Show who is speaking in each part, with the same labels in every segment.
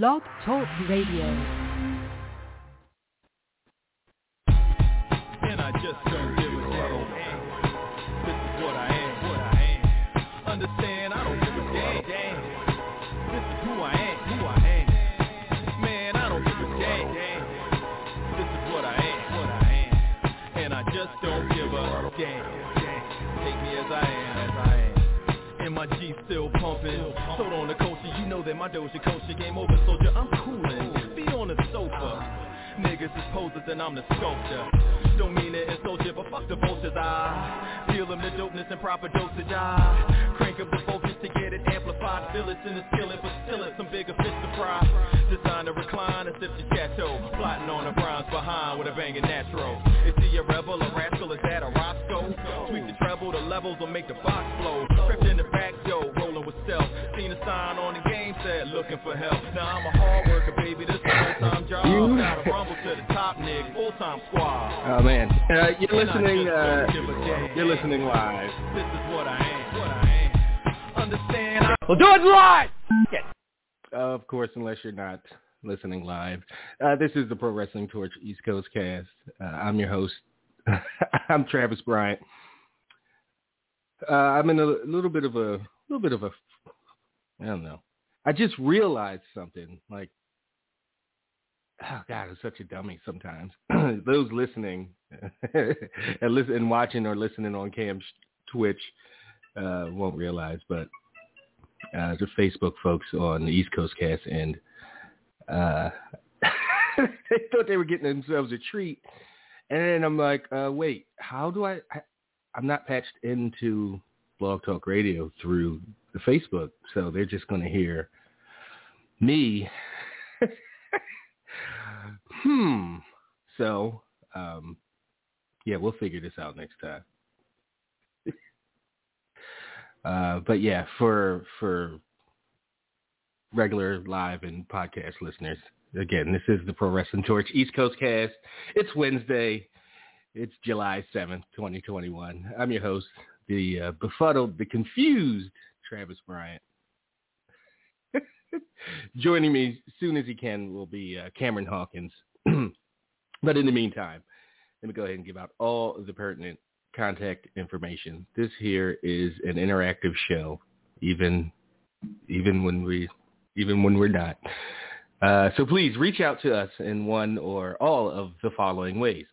Speaker 1: Blog Talk Radio.
Speaker 2: And I just pumping. Sold on the culture, you know that my Doja culture game over, soldier. I'm coolin'. Be on the sofa. Niggas is posers and I'm the sculptor. Don't mean it you, but fuck the vultures. I feel them the dopeness and proper dosage. I crank up the voltage to get it amplified. Feel it's in the skillet, but still it's some bigger fish to fry. Design to recline and sip the chateau. Plotting on the bronze behind with a banging natural. Is he a rebel, a rascal, is that a Roscoe? Tweak the treble, the levels will make the box flow. Crept in the back Seen a sign on the game, said looking for help. Now I'm a hard worker, baby, this is a full-time job.
Speaker 3: You-
Speaker 2: Gotta rumble to the top, nigga, full-time squad.
Speaker 3: Oh man, uh, you're listening. Uh,
Speaker 2: don't give a damn.
Speaker 3: you're listening live.
Speaker 2: This is what I am, what I am. Understand? I-
Speaker 3: Well, do it live. Yes. Of course, unless you're not listening live. Uh, this is the Pro Wrestling Torch East Coast Cast. Uh, I'm your host. I'm Travis Bryant. Uh, I'm in a little bit of a little bit of a I don't know. I just realized something. Like, oh God, I'm such a dummy sometimes. Those listening and listen and watching or listening on Cam's Twitch uh, won't realize, but uh, the Facebook folks on the East Coast cast and uh, they thought they were getting themselves a treat. And then I'm like, uh, wait, how do I, I, I'm not patched into Blog Talk Radio through the Facebook. So they're just going to hear me. hmm. So, um, yeah, we'll figure this out next time. Uh, but yeah, for for regular live and podcast listeners, again, this is the Pro Wrestling Torch East Coast Cast. It's Wednesday. It's July seventh, twenty twenty one. I'm your host, the uh, befuddled, the confused Travis Bryant. Joining me as soon as he can will be uh, Cameron Hawkins. but in the meantime, let me go ahead and give out all the pertinent contact information. This here is an interactive show, even even when we even when we're not. Uh, so please reach out to us in one or all of the following ways.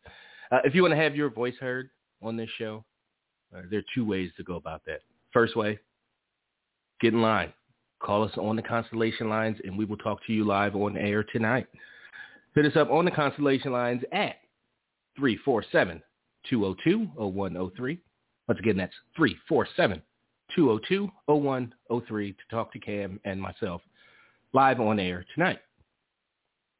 Speaker 3: Uh, if you want to have your voice heard on this show, uh, there are two ways to go about that. First way, get in line. Call us on the Constellation lines, and we will talk to you live on air tonight. Hit us up on the Constellation lines at 347 202-0103. Once again, that's 347-202-0103 to talk to Cam and myself live on air tonight.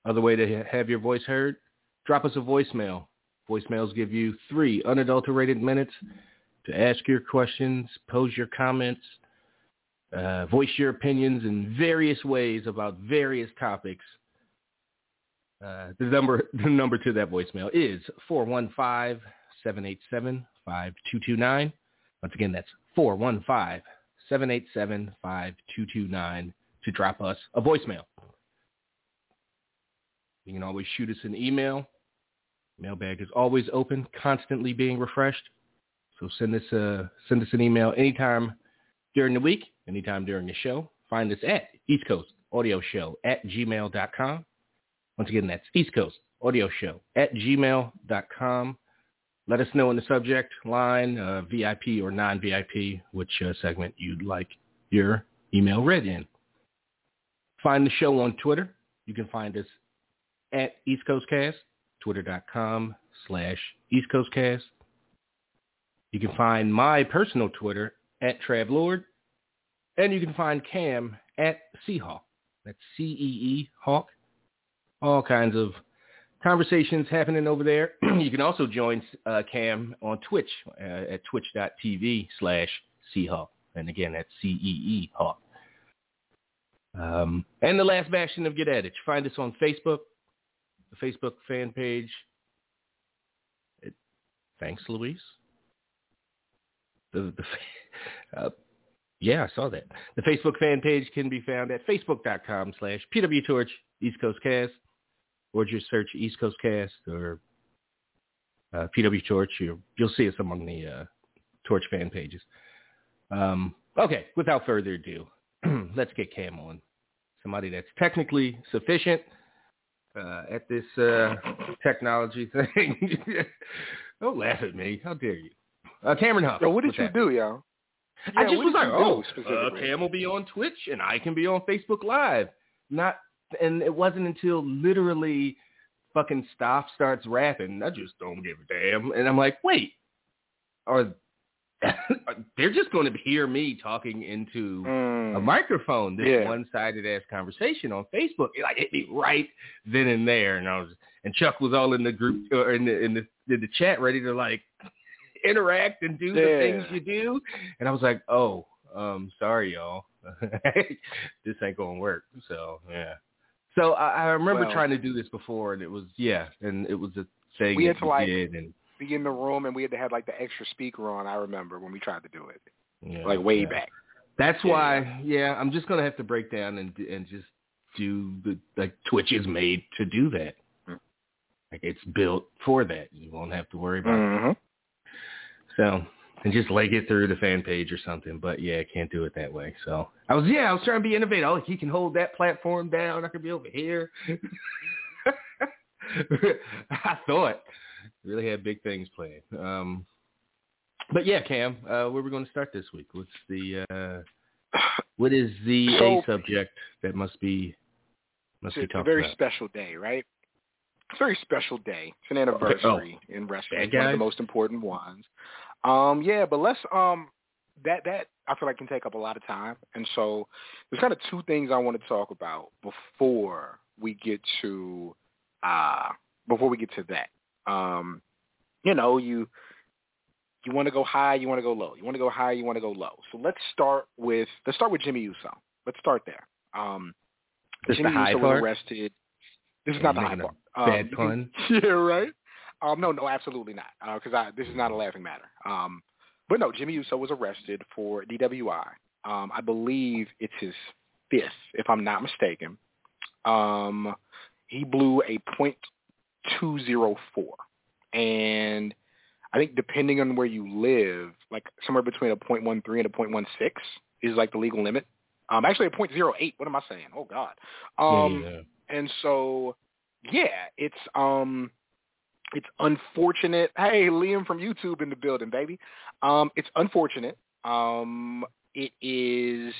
Speaker 3: Other way to have your voice heard, drop us a voicemail. Voicemails give you three unadulterated minutes to ask your questions, pose your comments, uh, voice your opinions in various ways about various topics. Uh, the number the number to that voicemail is 415 787-5229. Once again, that's 415-787-5229 to drop us a voicemail. You can always shoot us an email. Mailbag is always open, constantly being refreshed. So send us a, send us an email anytime during the week, anytime during the show. Find us at East Coast Audio Show at gmail.com. Once again, that's East Coast Audio Show at gmail.com. Let us know in the subject line, uh, VIP or non-VIP, which uh, segment you'd like your email read in. Find the show on Twitter. You can find us at East Coast Cast, twitter.com slash East Coast Cast. You can find my personal Twitter at Travlord. And you can find Cam at CeeHawk. That's C-E-E Hawk. All kinds of conversations happening over there. you can also join uh, Cam on Twitch uh, at twitch.tv slash CeeHawk. And again, that's C-E-E Hawk. Um, and the last bastion of Get At It. Find us on Facebook, the Facebook fan page. It, thanks, Louise. The, the, uh, Yeah, I saw that. The Facebook fan page can be found at facebook.com slash pwtorch East Coast Cast, or just search East Coast Cast or uh, PW Torch. You'll, you'll see us among the uh, Torch fan pages. Um, okay, without further ado, let's get Cam on. Somebody that's technically sufficient uh, at this uh, technology thing. Don't laugh at me. How dare you? Uh, Cameron Huff.
Speaker 1: Yo, what did you
Speaker 3: that?
Speaker 1: do, yo?
Speaker 3: I just was like, oh,
Speaker 1: do specifically?
Speaker 3: uh, Cam will be on Twitch and I can be on Facebook Live. Not, and it wasn't until literally fucking Stoff starts rapping. I just don't give a damn. And I'm like, wait, are they're just going to hear me talking into
Speaker 1: Mm.
Speaker 3: a microphone? This
Speaker 1: Yeah.
Speaker 3: one-sided ass conversation on Facebook. It like hit me right then and there, and I was, and Chuck was all in the group or in the in the in the chat, ready to like interact and do the things you do. And I was like, oh, um, sorry, y'all. this ain't going to work. So, yeah. So I, I remember
Speaker 1: Well-
Speaker 3: trying to do this before, and it was, yeah, and it was a thing
Speaker 1: We had to, like,
Speaker 3: did. And,
Speaker 1: Be in the room, and we had to have like the extra speaker on. I remember when we tried to do it,
Speaker 3: yeah,
Speaker 1: like way
Speaker 3: yeah.
Speaker 1: back.
Speaker 3: That's
Speaker 1: Yeah.
Speaker 3: why, yeah, I'm just going to have to break down and and just do the, like, Twitch is made to do that.
Speaker 1: Mm.
Speaker 3: Like, it's built for that. You won't have to worry about it.
Speaker 1: Mm-hmm.
Speaker 3: So and just leg it through the fan page or something. But yeah, I can't do it that way. So I was yeah, I was trying to be innovative. Oh, he can hold that platform down. I could be over here. I thought really had big things planned. Um, but yeah, Cam, uh, where we going to start this week? What's the uh, what is the
Speaker 1: So-
Speaker 3: a subject that must be must be talked about?
Speaker 1: It's a very
Speaker 3: about?
Speaker 1: special day, right? It's a very special day. It's an anniversary in wrestling. It's one of the most important ones. Um, yeah, but let's um that that I feel like can take up a lot of time, and so there's kind of two things I want to talk about before we get to uh before we get to that. Um, you know, you you want to go high, you want to go low. You want to go high, you want to go low. So let's start with let's start with Jimmy Uso. Let's start there. Um,
Speaker 3: This
Speaker 1: Jimmy
Speaker 3: the high
Speaker 1: Uso
Speaker 3: part?
Speaker 1: was arrested. This is not the high part.
Speaker 3: bad
Speaker 1: you
Speaker 3: pun?
Speaker 1: yeah, right. Um, no, no, absolutely not. Because I this is not a laughing matter. Um, but no, Jimmy Uso was arrested for DWI. Um, I believe it's his fifth, if I'm not mistaken. Um, he blew a point two zero four, and I think depending on where you live, like somewhere between a point one three and a point one six is like the legal limit. Um, actually a point zero eight. What am I saying? Oh God. Um,
Speaker 3: yeah.
Speaker 1: and so, yeah, it's um, it's unfortunate. Hey, Liam from YouTube in the building, baby. Um, it's unfortunate. Um, it is,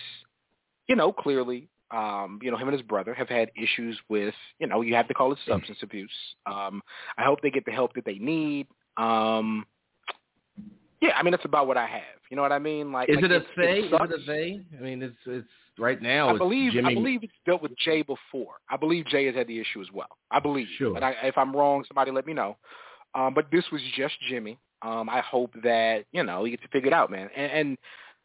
Speaker 1: you know, clearly, um, you know, him and his brother have had issues with, you know, you have to call it substance abuse. Um, I hope they get the help that they need. Um, yeah, I mean, that's about what I have. You know what I mean? Like,
Speaker 3: Is
Speaker 1: like,
Speaker 3: it a they? Is it a they? I mean, it's it's right now.
Speaker 1: I believe
Speaker 3: Jimmy.
Speaker 1: I believe it's dealt with Jay before. I believe Jay has had the issue as well. I believe.
Speaker 3: Sure.
Speaker 1: But I, if I'm wrong, somebody let me know. Um, but this was just Jimmy. Um, I hope that you know he gets to figure it out, man. And, and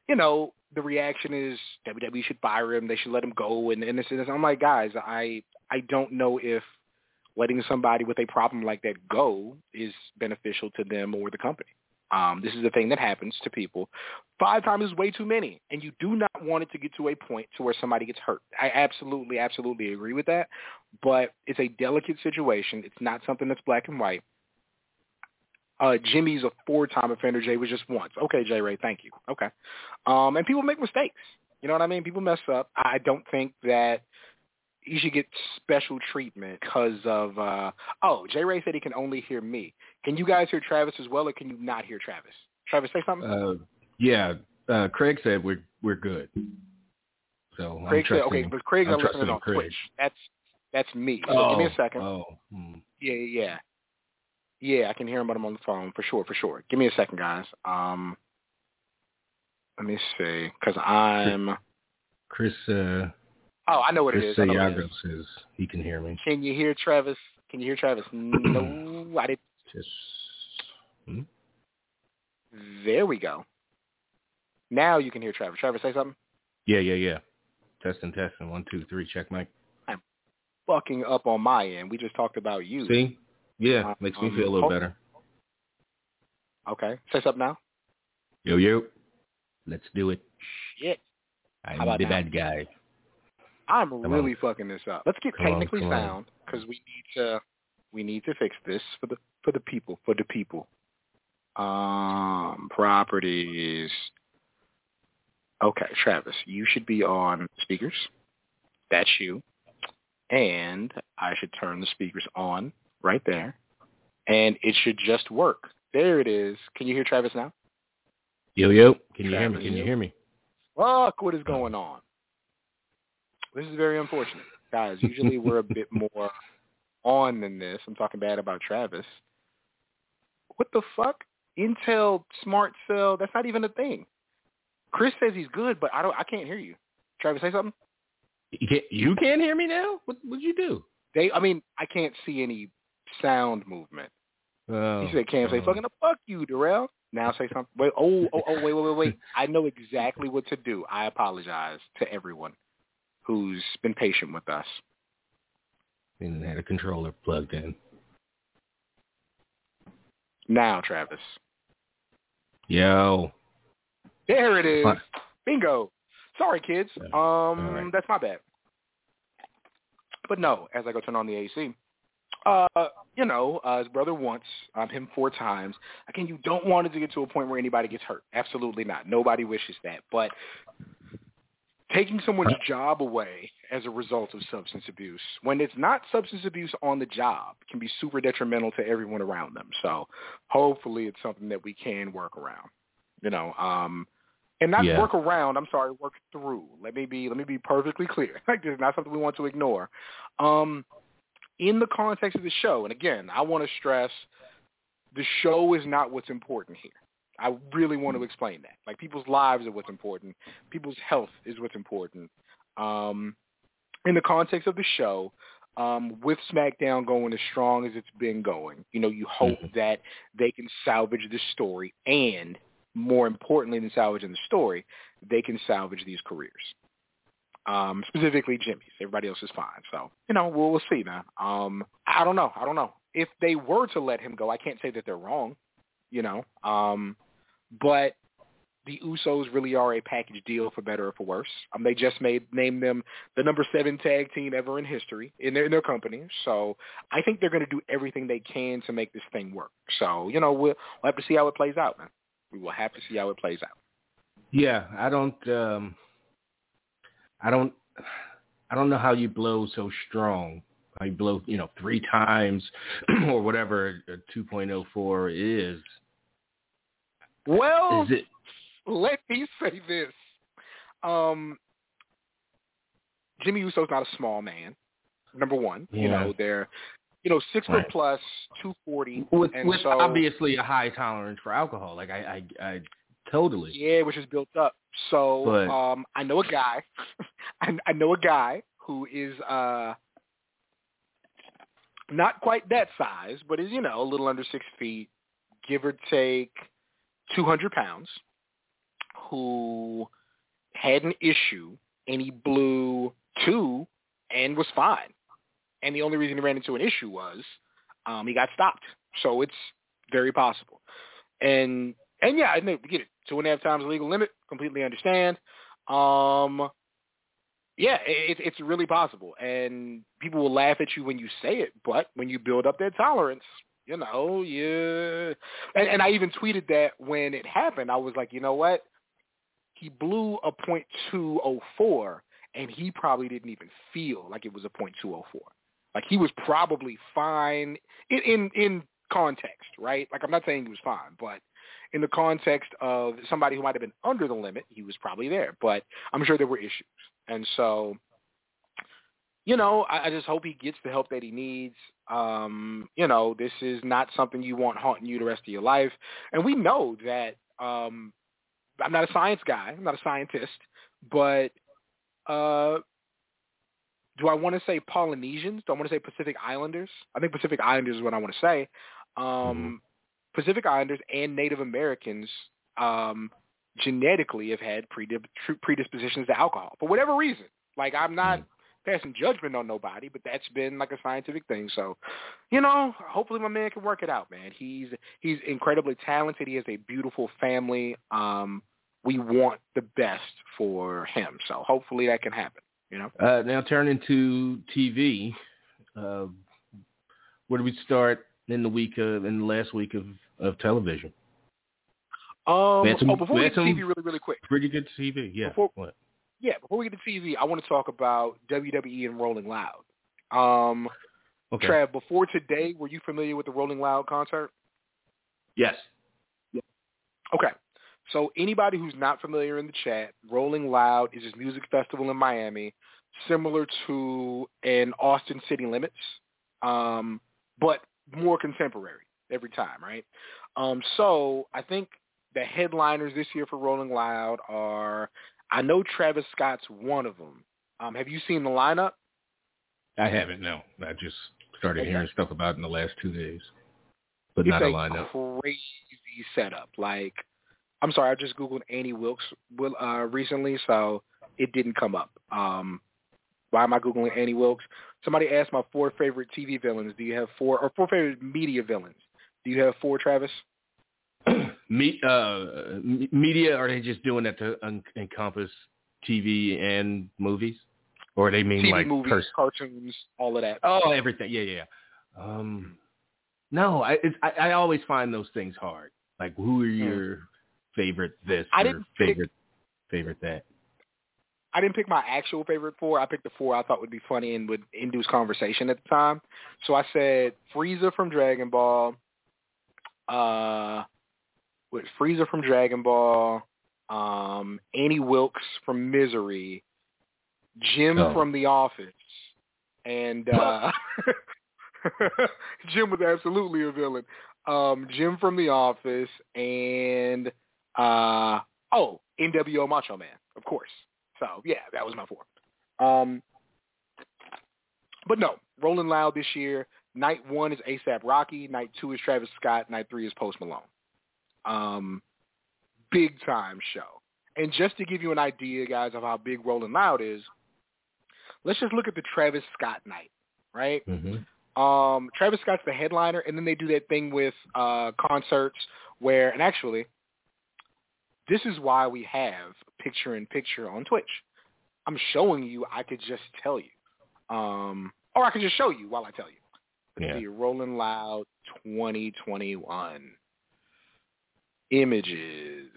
Speaker 1: you know the reaction is WWE should fire him. They should let him go. And, and this is I'm like, guys, I I don't know if letting somebody with a problem like that go is beneficial to them or the company. Um, this is the thing that happens to people. Five times is way too many, and you do not want it to get to a point to where somebody gets hurt. I absolutely, absolutely agree with that, but it's a delicate situation. It's not something that's black and white. Uh, Jimmy's a four-time offender. Jay was just once. Okay, Jay Ray, thank you. Okay, um, and people make mistakes. You know what I mean? People mess up. I don't think that you should get special treatment because of uh oh jay ray said he can only hear me can you guys hear travis as well or can you not hear travis? Travis say something.
Speaker 3: Uh, yeah, uh, Craig said we're we're good. So I'm
Speaker 1: craig said okay but craig's
Speaker 3: I'm
Speaker 1: not listening on
Speaker 3: Craig.
Speaker 1: twitch that's that's me. So
Speaker 3: oh,
Speaker 1: give me a second.
Speaker 3: Oh, hmm.
Speaker 1: yeah yeah yeah. I can hear him but i'm on the phone for sure for sure. Give me a second guys. Um let me see because i'm
Speaker 3: Chris uh,
Speaker 1: oh i know what it
Speaker 3: Chris
Speaker 1: is. I know what it
Speaker 3: Sayago says he can hear me.
Speaker 1: can you hear travis? Can you hear travis? No i didn't
Speaker 3: Just hmm?
Speaker 1: there we go now you can hear Trevor. Trevor, say something
Speaker 3: yeah, yeah, yeah. Testing, testing. One, two, three. Check mic.
Speaker 1: I'm fucking up on my end. We just talked about you.
Speaker 3: See? Yeah,
Speaker 1: Uh,
Speaker 3: makes me
Speaker 1: um,
Speaker 3: feel a little
Speaker 1: oh.
Speaker 3: better.
Speaker 1: Okay. Say something now.
Speaker 3: Yo, yo. Let's do it.
Speaker 1: Shit.
Speaker 3: I'm
Speaker 1: How about
Speaker 3: the
Speaker 1: now?
Speaker 3: bad guy.
Speaker 1: I'm
Speaker 3: on.
Speaker 1: really fucking this up. Let's get
Speaker 3: Come
Speaker 1: technically
Speaker 3: come on.
Speaker 1: sound because we need to we need to fix this for the for the people for the people. Um, properties. Okay, Travis, you should be on speakers. That's you, and I should turn the speakers on right there, and it should just work. There it is. Can you hear Travis now?
Speaker 3: Yo yo, can you hear me?
Speaker 1: Travis,
Speaker 3: Can you
Speaker 1: yo.
Speaker 3: hear me?
Speaker 1: Fuck, what is going on? This is very unfortunate. Guys, usually we're a bit more on than this. I'm talking bad about Travis. What the fuck? Intel Smart Cell, that's not even a thing. Chris says he's good, but I don't I can't hear you. Travis, say something?
Speaker 3: You can't, you can't hear me now? What what'd you do?
Speaker 1: They I mean, I can't see any sound movement.
Speaker 3: Oh,
Speaker 1: He said, "Can't say
Speaker 3: oh.
Speaker 1: fucking the fuck you, Darrell." Now say something. Wait, oh, oh, oh, wait, wait, wait, wait. I know exactly what to do. I apologize to everyone who's been patient with us.
Speaker 3: And had a controller plugged in.
Speaker 1: Now, Travis.
Speaker 3: Yo.
Speaker 1: There it is.
Speaker 3: Fine.
Speaker 1: Bingo. Sorry, kids. Um,
Speaker 3: right.
Speaker 1: that's my bad. But no, as I go turn on the AC, uh, you know, uh, his brother once, um, him four times. Again, you don't want it to get to a point where anybody gets hurt. Absolutely not. Nobody wishes that. But taking someone's job away as a result of substance abuse, when it's not substance abuse on the job, can be super detrimental to everyone around them. So hopefully it's something that we can work around. You know, um, and not
Speaker 3: Yeah.
Speaker 1: work around. I'm sorry, work through. Let me be let me be perfectly clear. Like this is not something we want to ignore. Um, in the context of the show, and again, I want to stress the show is not what's important here. I really want to explain that. Like people's lives are what's important. People's health is what's important. Um, in the context of the show, um, with SmackDown going as strong as it's been going, you know, you hope
Speaker 3: Mhm.
Speaker 1: that they can salvage the story and more importantly than salvaging the story, they can salvage these careers. Um, specifically Jimmy's. Everybody else is fine. So, you know, we'll, we'll see now. Um, I don't know. I don't know. If they were to let him go, I can't say that they're wrong, you know. Um, but the Usos really are a package deal for better or for worse. Um, they just made named them the number seven tag team ever in history in their in their company. So I think they're going to do everything they can to make this thing work. So you know we'll, we'll have to see how it plays out, man. We will have to see how it plays out.
Speaker 3: Yeah, I don't um I don't I don't know how you blow so strong. You blow, you know, three times or whatever a 2.04 is.
Speaker 1: Well,
Speaker 3: Is
Speaker 1: let me say this. Um, Jimmy Uso's not a small man. Number one, you know they're, you know, six
Speaker 3: Right.
Speaker 1: foot plus, two forty,
Speaker 3: with
Speaker 1: and
Speaker 3: with
Speaker 1: so
Speaker 3: obviously a high tolerance for alcohol? Like I I, I totally.
Speaker 1: yeah, which is built up. So
Speaker 3: But-
Speaker 1: um, I know a guy, I, I know a guy who is uh not quite that size, but is you know a little under six feet, give or take two hundred pounds, who had an issue and he blew two and was fine. And the only reason he ran into an issue was um, he got stopped. So it's very possible. And and yeah, I know get it. Two and a half times legal limit. Completely understand. Um, yeah, it, it's really possible, and people will laugh at you when you say it, but when you build up that tolerance, you know, yeah. And, and I even tweeted that when it happened. I was like, you know what? He blew a point two oh four, and he probably didn't even feel like it was a point two oh four. Like he was probably fine in in, in context, right? Like I'm not saying he was fine, but in the context of somebody who might have been under the limit, he was probably there. But I'm sure there were issues. And so, you know, I, I just hope he gets the help that he needs. Um, you know, this is not something you want haunting you the rest of your life. And we know that um I'm not a science guy, I'm not a scientist, but uh do I want to say Polynesians? Do I want to say Pacific Islanders? I think Pacific Islanders is what I want to say. Um, Pacific Islanders and Native Americans um, genetically have had predispositions to alcohol for whatever reason. Like I'm not passing judgment on nobody, but that's been like a scientific thing. So, you know, hopefully my man can work it out, man. He's he's incredibly talented. He has a beautiful family. Um, we want the best for him. So hopefully that can happen. You know.
Speaker 3: Uh, now turning to TV, uh, where do we start in the week of in the last week of of television?
Speaker 1: Um,
Speaker 3: some-
Speaker 1: oh, before
Speaker 3: we
Speaker 1: we get to TV, really, really quick.
Speaker 3: Pretty good TV, yeah.
Speaker 1: Before-? Yeah, before we get to TV, I want to talk about WWE and Rolling Loud. Um,
Speaker 3: Okay.
Speaker 1: Trav, before today, were you familiar with the Rolling Loud concert?
Speaker 3: yes.
Speaker 1: Okay. So anybody who's not familiar in the chat, Rolling Loud is this music festival in Miami, similar to an Austin City Limits, um, but more contemporary every time, right? Um, so I think the headliners this year for Rolling Loud are, I know Travis Scott's one of them. Um, have you seen the lineup?
Speaker 3: I haven't. No, I just started
Speaker 1: Okay.
Speaker 3: hearing stuff about it in the last two days, but
Speaker 1: it's
Speaker 3: not a
Speaker 1: a
Speaker 3: lineup.
Speaker 1: crazy setup. Like, I'm sorry, I just googled Annie Wilkes will uh, recently, so it didn't come up. Um, why am I googling Annie Wilkes? Somebody asked my four favorite TV villains. Do you have four or four favorite media villains? Do you have four, Travis?
Speaker 3: Me, uh, media, are they just doing that to un- encompass TV and movies, or they mean
Speaker 1: TV,
Speaker 3: like
Speaker 1: movies,
Speaker 3: pers-
Speaker 1: cartoons, all of that.
Speaker 3: Oh, everything. Yeah, yeah. yeah. Um, no, I, it's, I I always find those things hard. Like, who are your favorite this.
Speaker 1: I
Speaker 3: or
Speaker 1: didn't pick-
Speaker 3: favorite favorite that?
Speaker 1: I didn't pick my actual favorite four. I picked the four I thought would be funny and would induce conversation at the time. So I said Frieza from Dragon Ball, uh, with Frieza from Dragon Ball, um, Annie Wilkes from Misery, Jim
Speaker 3: Oh.
Speaker 1: from The Office, and uh, Jim was absolutely a villain. Um, Jim from The Office, and uh, oh, NWO Macho Man, of course. So yeah, that was my four. Um, but no, Rolling Loud this year. Night one is ASAP Rocky. Night two is Travis Scott. Night three is Post Malone. Um, big time show. And just to give you an idea, guys, of how big Rolling Loud is, let's just look at the Travis Scott night, right?
Speaker 3: Mm-hmm.
Speaker 1: Um, Travis Scott's the headliner, and then they do that thing with uh, concerts where, and actually, this is why we have picture in picture on Twitch. I'm showing you. I could just tell you, um, or I could just show you while I tell you. Let's
Speaker 3: Yeah.
Speaker 1: see, Rolling Loud 2021 images.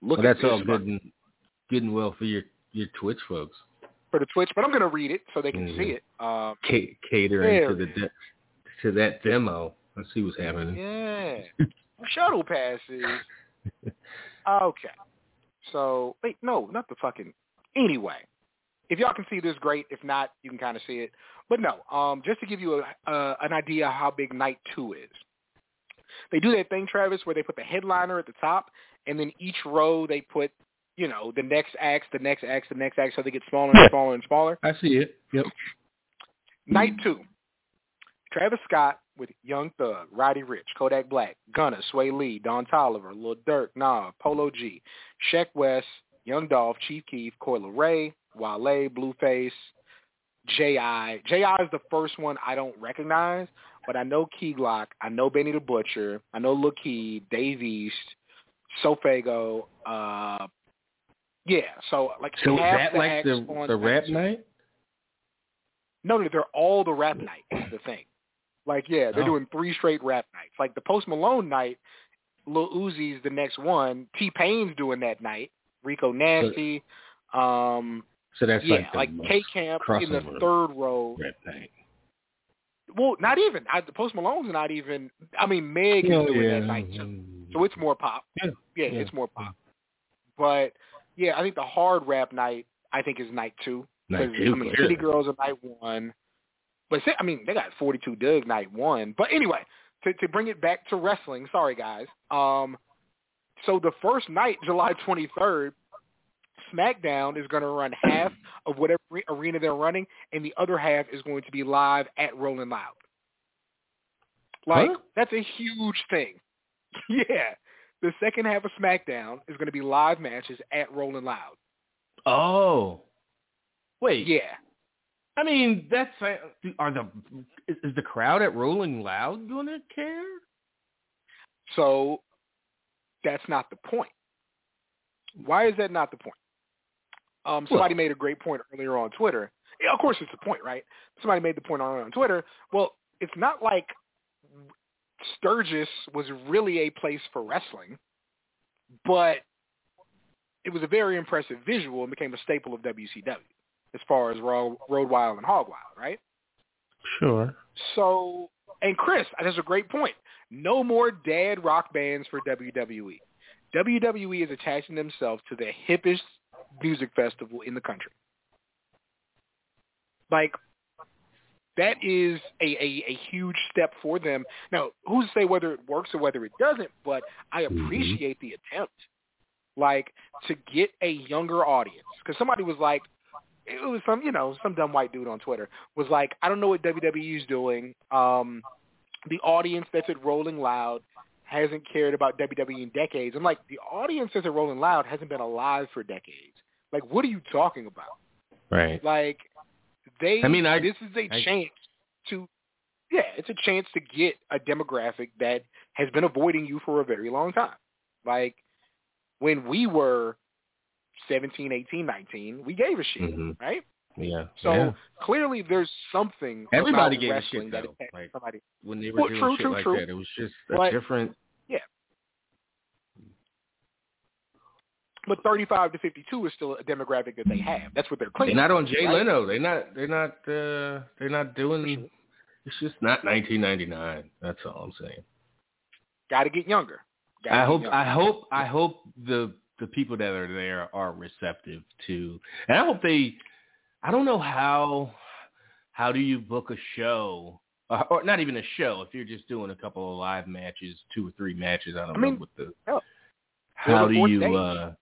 Speaker 1: Look
Speaker 3: Well,
Speaker 1: at
Speaker 3: that's all good and good and well for your your Twitch folks.
Speaker 1: for the Twitch, but I'm going to read it so they can
Speaker 3: Mhm.
Speaker 1: see it. Um,
Speaker 3: Ca- catering to the de- to that demo. Let's see what's happening.
Speaker 1: Yeah. Shuttle passes. Okay. So wait, no, not the fucking. Anyway, if y'all can see this, great. If not, you can kind of see it. But no, um, just to give you a, uh, an idea how big night two is. They do that thing, Travis, where they put the headliner at the top, and then each row they put, you know, the next acts, the next acts, the next acts, so they get smaller and smaller and smaller.
Speaker 3: I see it. Yep.
Speaker 1: Night two. Travis Scott with Young Thug, Roddy Ricch, Kodak Black, Gunna, Swae Lee, Don Toliver, Lil Durk, Nah, Polo G, Sheck West, Young Dolph, Chief Keef, Coi Leray, Wale, Blueface, J.I. J.I. is the first one I don't recognize, but I know Key Glock, I know Benny the Butcher, I know Lil Key, Dave East, Sofaygo, uh, yeah, so like
Speaker 3: So is
Speaker 1: half
Speaker 3: that
Speaker 1: the
Speaker 3: like the the rap
Speaker 1: night no, no, they're all the rap night is the thing. Like, yeah, they're
Speaker 3: Oh.
Speaker 1: doing three straight rap nights. Like the Post Malone night, Lil Uzi's the next one. T Pain's doing that night. Rico Nasty. Um,
Speaker 3: So that's
Speaker 1: yeah,
Speaker 3: like
Speaker 1: like K Camp in the third row.
Speaker 3: rap night.
Speaker 1: Well, not even. I, the Post Malone's not even. I mean, Meg is doing
Speaker 3: yeah.
Speaker 1: that night too. So it's more pop.
Speaker 3: Yeah,
Speaker 1: yeah,
Speaker 3: yeah.
Speaker 1: it's more pop. But yeah, I think the hard rap night I think is night two.
Speaker 3: Night two,
Speaker 1: I mean. City Girls are night one. But I mean, they got 42 Dugg night one. But anyway, to to bring it back to wrestling, sorry guys. Um, so the first night, July 23rd, SmackDown is going to run half of whatever arena they're running, and the other half is going to be live at Rolling Loud. Like
Speaker 3: Huh?
Speaker 1: that's a huge thing. yeah, the second half of SmackDown is going to be live matches at Rolling Loud.
Speaker 3: Oh, wait.
Speaker 1: Yeah.
Speaker 3: I mean, that's uh, are the is, is the crowd at Rolling Loud gonna care?
Speaker 1: So that's not the point. Why is that not the point? Um, somebody
Speaker 3: Well-
Speaker 1: made a great point earlier on Twitter. Yeah, of course it's the point, right? Somebody made the point on, on Twitter. Well, it's not like Sturgis was really a place for wrestling, but it was a very impressive visual and became a staple of WCW as far as Ro- Road Wild and Hog Wild, right?
Speaker 3: Sure.
Speaker 1: So, and Chris, that's a great point. No more dead rock bands for WWE. WWE is attaching themselves to the hippest music festival in the country. Like, that is a, a, a huge step for them. Now, who's to say whether it works or whether it doesn't, but I
Speaker 3: Mhm.
Speaker 1: appreciate the attempt. Like, to get a younger audience. Because somebody was like, it was some, you know, some dumb white dude on Twitter was like, I don't know what WWE's doing. Um, the audience that's at Rolling Loud hasn't cared about WWE in decades. I'm like, the audience that's at Rolling Loud hasn't been alive for decades. Like, what are you talking about?
Speaker 3: Right.
Speaker 1: Like, they.
Speaker 3: I mean, I-
Speaker 1: this is a
Speaker 3: I-
Speaker 1: chance to. Yeah, it's a chance to get a demographic that has been avoiding you for a very long time. Like when we were 17, 18, 19, we gave a shit,
Speaker 3: Mhm.
Speaker 1: right?
Speaker 3: Yeah.
Speaker 1: So
Speaker 3: yeah.
Speaker 1: clearly, there's something
Speaker 3: Everybody gave a shit, though. Like-
Speaker 1: somebody.
Speaker 3: when they were
Speaker 1: Well,
Speaker 3: doing
Speaker 1: true,
Speaker 3: shit
Speaker 1: true,
Speaker 3: like
Speaker 1: true.
Speaker 3: that, it was just a
Speaker 1: But-
Speaker 3: different. Yeah.
Speaker 1: But 35 to 52 is still a demographic that they have. That's what they're
Speaker 3: They're
Speaker 1: claiming.
Speaker 3: not on Jay
Speaker 1: right?
Speaker 3: Leno. They're not. They're not. uh They're not doing. It's just not 1999. That's all I'm saying.
Speaker 1: Got to get younger. Gotta
Speaker 3: I hope.
Speaker 1: younger.
Speaker 3: I hope. I hope the the people that are there are receptive to, and I hope they. I don't know how. How do you book a show, uh, or not even a show? If you're just doing a couple of live matches, two or three matches, I don't
Speaker 1: I mean,
Speaker 3: know what the. How do you? uh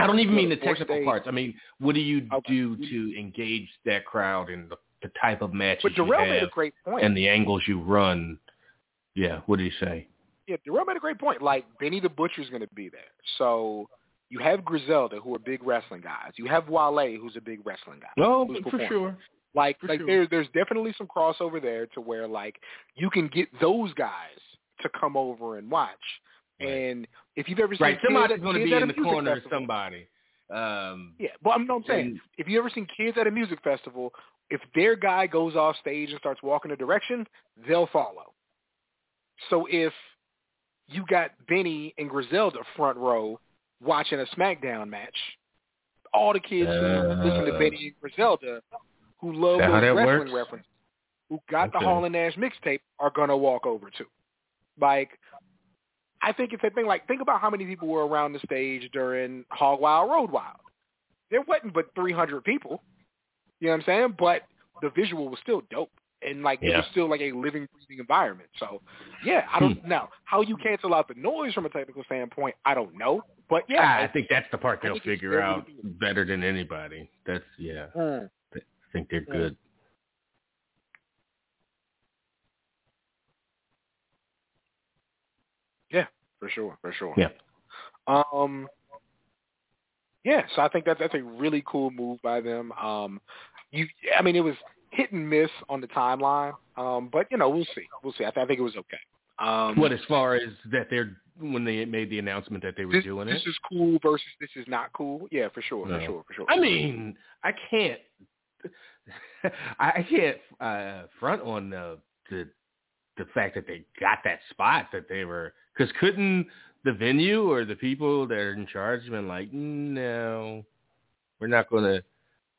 Speaker 3: I don't even mean the
Speaker 1: Build a fourth
Speaker 3: technical
Speaker 1: stage.
Speaker 3: parts. I mean, what do you
Speaker 1: Okay.
Speaker 3: do to engage that crowd and the, the type of matches
Speaker 1: But
Speaker 3: you
Speaker 1: Darrell made a great point.
Speaker 3: and the angles you run? Yeah, what did he say?
Speaker 1: yeah, Darrell made a great point. Like Benny the Butcher's going to be there, so you have Griselda, who are big wrestling guys. You have Wale, who's a big wrestling guy.
Speaker 3: No,
Speaker 1: who's
Speaker 3: for sure.
Speaker 1: Like,
Speaker 3: For
Speaker 1: like
Speaker 3: sure.
Speaker 1: there's there's definitely some crossover there to where like you can get those guys to come over and watch.
Speaker 3: Right.
Speaker 1: And if you've ever seen
Speaker 3: Right, somebody's going to be in the
Speaker 1: music
Speaker 3: corner of
Speaker 1: festival-
Speaker 3: somebody. Um,
Speaker 1: Yeah, but I'm, no, I'm saying
Speaker 3: and-
Speaker 1: if you ever seen kids at a music festival, if their guy goes off stage and starts walking a direction, they'll follow. So if you got Benny and Griselda front row watching a SmackDown match, all the kids who listen to Benny and Griselda, who love those wrestling
Speaker 3: works?
Speaker 1: references, who got the Hall and Nash mixtape, are gonna walk over to. Like, I think it's a thing. Like, think about how many people were around the stage during Hog Wild, Road Wild. There wasn't but 300 people. You know what I'm saying? But the visual was still dope, and like it
Speaker 3: Yeah.
Speaker 1: was still like a living, breathing environment. So, yeah, I don't know how you cancel out the noise from a technical standpoint. I don't know, but yeah,
Speaker 3: Ah, I think that's the part they'll figure out better than anybody. That's yeah.
Speaker 1: Mm.
Speaker 3: I think they're
Speaker 1: Yeah.
Speaker 3: good.
Speaker 1: Yeah, for sure, for sure.
Speaker 3: Yeah.
Speaker 1: Um. Yeah, so I think that's that's a really cool move by them. Um, you, I mean, it was hit and miss on the timeline, um, but you know, we'll see, we'll see. I, th- I think it was okay. Um,
Speaker 3: What as far as that they're when they made the announcement that they were
Speaker 1: this,
Speaker 3: doing
Speaker 1: this is cool versus this is not cool. Yeah, for sure,
Speaker 3: No.
Speaker 1: for sure, for sure.
Speaker 3: I mean, I can't. I can't uh, front on the, the the fact that they got that spot that they were because couldn't the venue or the people that are in charge have been like, no, we're not going to.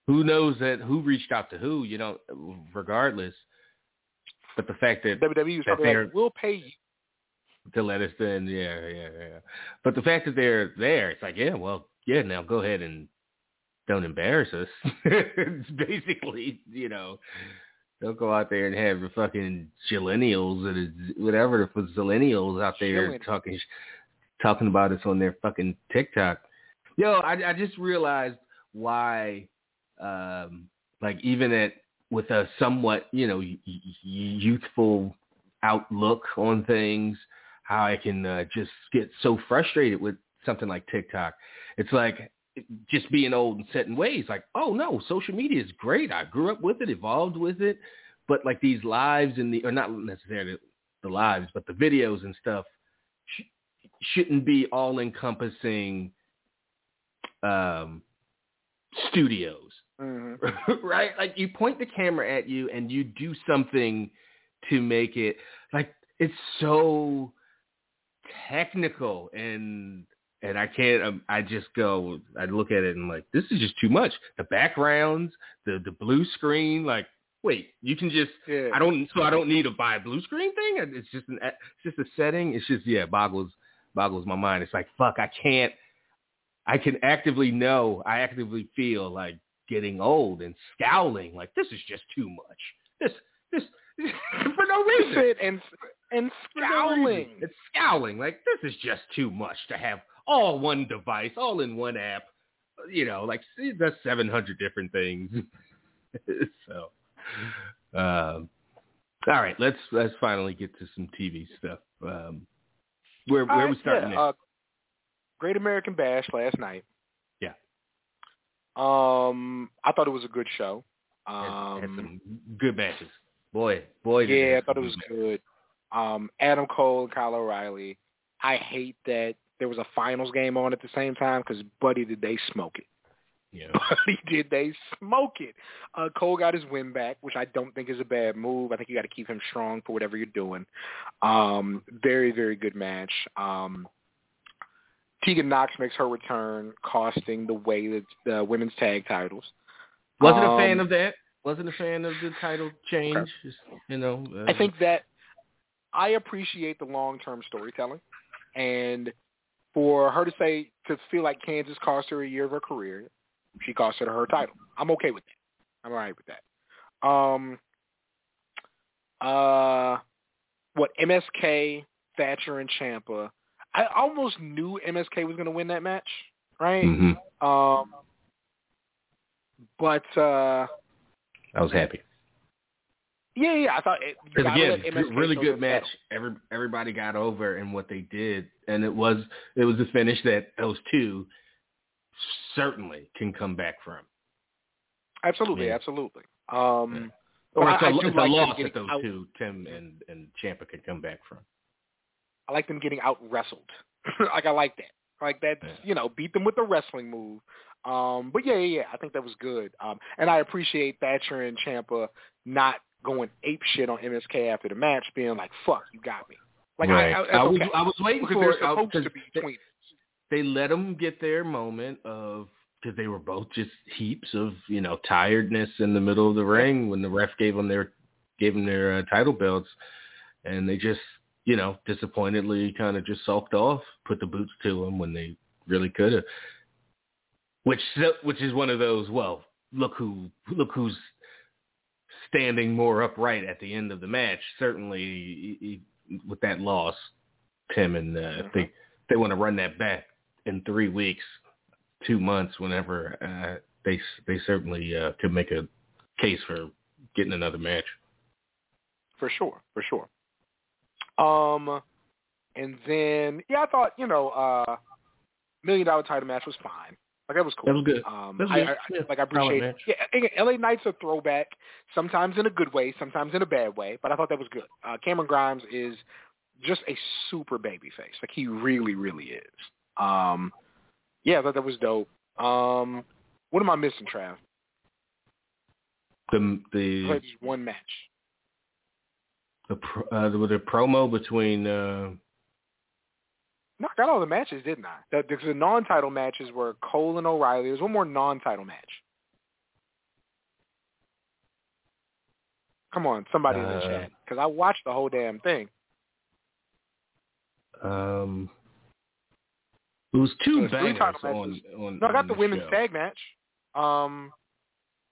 Speaker 3: Who knows that who reached out to who? You know, regardless. But the fact that
Speaker 1: WWE
Speaker 3: that they're-
Speaker 1: like, "We'll pay you."
Speaker 3: to let us in. Yeah, yeah, yeah. But the fact that they're there, it's like, yeah, well, yeah, now go ahead and don't embarrass us. it's basically, you know, don't go out there and have the fucking millennials the, whatever the zillennials out there
Speaker 1: Shillennials.
Speaker 3: talking talking about us on their fucking TikTok. Yo, I, I just realized why, um, like even at with a somewhat, you know, youthful outlook on things, how I can uh, just get so frustrated with something like TikTok. It's like just being old and set in ways. Like, oh no, social media is great. I grew up with it, evolved with it, but like these lives and the, or not necessarily the lives, but the videos and stuff. shouldn't be all encompassing um, studios,
Speaker 1: Mm-hmm.
Speaker 3: right? Like you point the camera at you and you do something to make it like it's so technical and and I can't. Um, I just go. I look at it and I'm like, this is just too much. The backgrounds, the the blue screen. Like, wait, you can just.
Speaker 1: Yeah.
Speaker 3: I don't. So I don't need to buy a blue screen thing. It's just an. It's just a setting. It's just yeah, boggles boggles my mind. It's like fuck. I can't. I can actively know. I actively feel like getting old and scowling. Like this is just too much. This this for no reason.
Speaker 1: And and
Speaker 3: For no
Speaker 1: scowling.
Speaker 3: It's scowling. Like this is just too much to have all one device, all in one app. You know, like see, that's seven hundred different things. so, um, all right, let's let's finally get to some TV stuff. Um, where where we starting?
Speaker 1: yeah, uh, Great American Bash last night. Um, I thought it was a good show.
Speaker 3: next? Had- had
Speaker 1: Um,
Speaker 3: some good matches. Boy, boy.
Speaker 1: yeah, I thought it was
Speaker 3: good
Speaker 1: good. Um, Adam Cole and Kyle O'Reilly. I hate that there was a finals game on at the same time because, buddy, did they smoke it?
Speaker 3: Yeah.
Speaker 1: Buddy, did they smoke it? Uh, Cole got his win back, which I don't think is a bad move. I think you got to keep him strong for whatever you're doing. Um, very, very good match. Um, Tegan Nox makes her return, costing the way that the women's tag titles.
Speaker 3: Wasn't a
Speaker 1: Um,
Speaker 3: fan of that. Wasn't a fan of the title change. Just, you know. Uh,
Speaker 1: I think that I appreciate the long-term storytelling, and for her to say to feel like Candice cost her a year of her career, she cost her her title. I'm okay with that. I'm all right with that. Um, uh, what MSK, Thatcher, and Ciampa. I almost knew MSK was going to win that match, right?
Speaker 3: Mhm.
Speaker 1: Um, but uh,
Speaker 3: I was happy.
Speaker 1: yeah, yeah, I thought it, you
Speaker 3: Because again,
Speaker 1: let
Speaker 3: good-
Speaker 1: MSK
Speaker 3: really good
Speaker 1: their
Speaker 3: match. Every everybody got over in what they did, and it was it was a finish that those two certainly can come back from.
Speaker 1: Absolutely,
Speaker 3: Yeah.
Speaker 1: absolutely. Um,
Speaker 3: Yeah. Or it's a,
Speaker 1: I
Speaker 3: it's a
Speaker 1: like them
Speaker 3: loss that those
Speaker 1: out-
Speaker 3: two, Tim and and Ciampa, can come back from.
Speaker 1: I like them getting out wrestled. like I like that. Like that's
Speaker 3: Yeah.
Speaker 1: you know beat them with a wrestling move. Um, but yeah, yeah, yeah, I think that was good. Um, and I appreciate Thatcher and Ciampa not going ape shit on MSK after the match, being like, "Fuck, you got me." Like
Speaker 3: right.
Speaker 1: I, I,
Speaker 3: I was
Speaker 1: okay.
Speaker 3: I was waiting
Speaker 1: because
Speaker 3: for it
Speaker 1: supposed
Speaker 3: 'cause
Speaker 1: to be
Speaker 3: they- they let them get their moment of because they were both just heaps of you know tiredness in the middle of the ring when the ref gave them their gave them their uh, title belts, and they just you know disappointedly kind of just sulked off, put the boots to them when they really could have. Which which is one of those. Well, look who look who's standing more upright at the end of the match. Certainly, he- he- with that loss, Tim and uh, if they they want to run that back in three weeks, two months, whenever uh, they they certainly uh, could make a case for getting another match.
Speaker 1: for sure, for sure. Um, and then yeah, I thought you know, uh, million dollar title match was fine. Like that was cool.
Speaker 3: That was good.
Speaker 1: Um,
Speaker 3: That was
Speaker 1: I,
Speaker 3: good.
Speaker 1: I,
Speaker 3: Yeah,
Speaker 1: like I appreciate.
Speaker 3: match.
Speaker 1: Yeah, LA Knight's a throwback. Sometimes in a good way, sometimes in a bad way. But I thought that was good. Uh, Cameron Grimes is just a super baby face. Like he really, really is. Um, yeah, I thought that was dope. Um, what am I missing, Trav?
Speaker 3: The the
Speaker 1: one match.
Speaker 3: The, uh, the, the promo between uh,
Speaker 1: No, I got all the matches, didn't I? The, the, the non-title matches were Cole and O'Reilly. There's one more non-title match. Come on, somebody in the
Speaker 3: Uh,
Speaker 1: chat, because I watched the whole damn thing.
Speaker 3: um, it was two
Speaker 1: three
Speaker 3: bangers
Speaker 1: title
Speaker 3: on,
Speaker 1: matches.
Speaker 3: on
Speaker 1: No, I got the,
Speaker 3: the
Speaker 1: women's
Speaker 3: show.
Speaker 1: tag match. Um,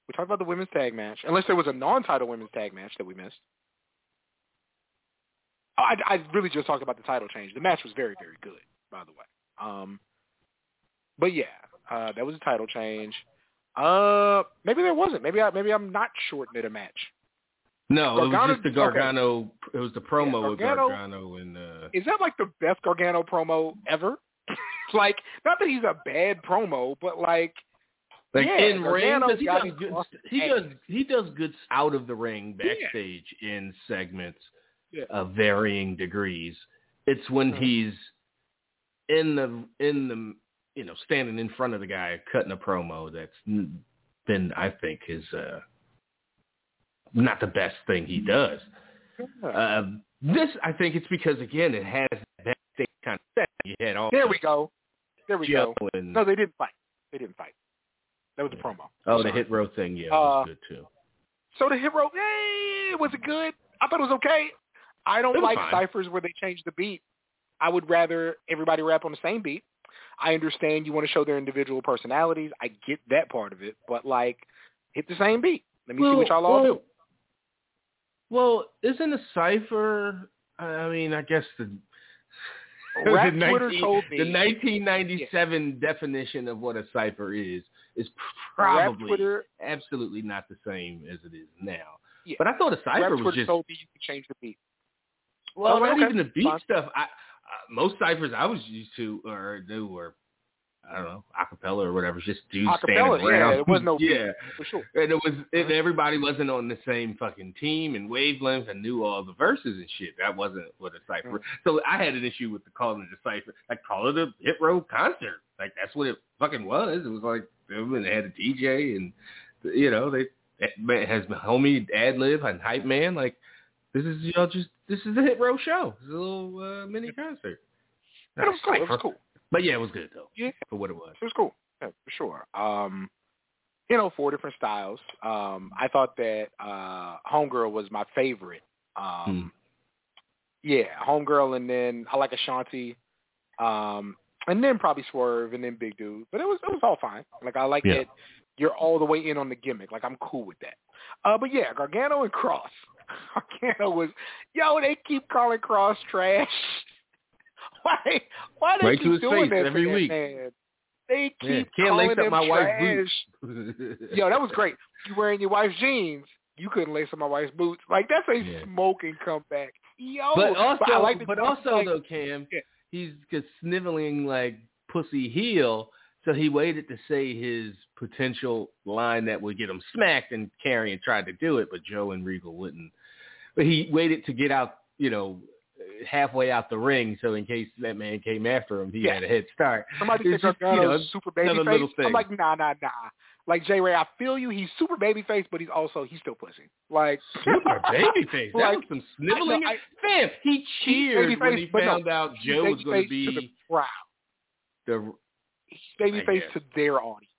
Speaker 1: we talked about the women's tag match, unless there was a non-title women's tag match that we missed. Oh, I, I really just talked about the title change. The match was very, very good, by the way. Um, but yeah, uh, that was a title change. Uh, maybe there wasn't. Maybe I, maybe I'm not shorting it a match.
Speaker 3: No, it was just the Gargano. It was the promo
Speaker 1: Yeah,
Speaker 3: with
Speaker 1: Gargano-
Speaker 3: Gargano and uh,
Speaker 1: Is that like the best Gargano promo ever? like, not that he's a bad promo, but like,
Speaker 3: like
Speaker 1: Yeah,
Speaker 3: in ring. He does good. He does he does good out of the ring
Speaker 1: Yeah.
Speaker 3: backstage in segments
Speaker 1: Yeah.
Speaker 3: of varying degrees. It's when
Speaker 1: Mhm.
Speaker 3: he's in the in the you know standing in front of the guy cutting a promo that's been I think is uh not the best thing he does. Uh, this I think it's because again it has that kind of set. You had all
Speaker 1: There we go. There we go.
Speaker 3: and
Speaker 1: No, they didn't fight. They didn't fight. That was a promo.
Speaker 3: oh the hit row thing yeah
Speaker 1: Uh,
Speaker 3: was good too.
Speaker 1: So the hit row, hey, was it good? I thought it was okay. I don't like
Speaker 3: fine.
Speaker 1: ciphers where they change the beat. I would rather everybody rap on the same beat. I understand you want to show their individual personalities. I get that part of it, but like, hit the same beat. Let me see what y'all all do.
Speaker 3: Well, isn't a cipher? I mean, I guess the
Speaker 1: Rap
Speaker 3: the
Speaker 1: Twitter
Speaker 3: 19
Speaker 1: told me.
Speaker 3: the 1997 definition of what a cipher is is probably
Speaker 1: Rap Twitter,
Speaker 3: absolutely not the same as it is now.
Speaker 1: Yeah.
Speaker 3: But I thought a cipher
Speaker 1: Rap
Speaker 3: was
Speaker 1: Twitter
Speaker 3: just
Speaker 1: told me you can change the beat.
Speaker 3: Well, not
Speaker 1: okay.
Speaker 3: even the beat
Speaker 1: Fine.
Speaker 3: stuff. I, I most ciphers I was used to or knew were I don't know acapella or whatever, just dudes
Speaker 1: Acapella,
Speaker 3: standing around.
Speaker 1: yeah, it was no beat,
Speaker 3: yeah.
Speaker 1: for sure.
Speaker 3: And it was and
Speaker 1: Mhm.
Speaker 3: everybody wasn't on the same fucking team and wavelength and knew all the verses and shit. That wasn't what a cipher.
Speaker 1: Mhm.
Speaker 3: So I had an issue with the calling it a cipher. Like call it a hit row concert. Like that's what it fucking was. It was like them and they had a DJ and you know they it has homie ad lib and hype man. Like this is y'all just this is a hit row show. It's a little uh, mini concert.
Speaker 1: It was cool. It was cool.
Speaker 3: But yeah, it was good though
Speaker 1: Yeah.
Speaker 3: for what it was.
Speaker 1: It was cool. Yeah, for sure. Um, you know, four different styles. Um, I thought that uh, Homegirl was my favorite. Um,
Speaker 3: Hmm.
Speaker 1: Yeah, Homegirl, and then I like Ashante, um, and then probably Swerve, and then Big Dude. But it was it was all fine. Like I like
Speaker 3: Yeah.
Speaker 1: that you're all the way in on the gimmick. Like I'm cool with that. Uh, but yeah, Gargano and Kross. Gargano was yo. They keep calling Kross trash. why? Why they
Speaker 3: Right to
Speaker 1: keep doing
Speaker 3: face
Speaker 1: that
Speaker 3: every week.
Speaker 1: Man? They keep
Speaker 3: Yeah, can't
Speaker 1: calling
Speaker 3: lace up
Speaker 1: him
Speaker 3: my wife's
Speaker 1: trash.
Speaker 3: boots.
Speaker 1: Yo, that was great. You wearing your wife's jeans. You couldn't lace up my wife's boots. Like that's a
Speaker 3: Yeah.
Speaker 1: smoking comeback. Yo,
Speaker 3: But also,
Speaker 1: I like
Speaker 3: but also
Speaker 1: like,
Speaker 3: though, Cam,
Speaker 1: Yeah.
Speaker 3: he's just sniveling like pussy heel. So he waited to say his potential line that would get him smacked, and Karrion tried to do it, but Joe and Regal wouldn't. But he waited to get out, you know, halfway out the ring, so in case that man came after him, he
Speaker 1: Yeah.
Speaker 3: had a head start.
Speaker 1: somebody
Speaker 3: It's just, you know,
Speaker 1: super baby face. I'm like, nah, nah, nah. Like J Ray, I feel you. He's super baby face, but he's also he's still pussy. Like
Speaker 3: Super babyface. That
Speaker 1: Like,
Speaker 3: was some sniveling.
Speaker 1: I
Speaker 3: Fam, he cheered when he
Speaker 1: but no,
Speaker 3: found out Joe was going to
Speaker 1: to the crowd.
Speaker 3: the
Speaker 1: baby
Speaker 3: I
Speaker 1: face to their audience.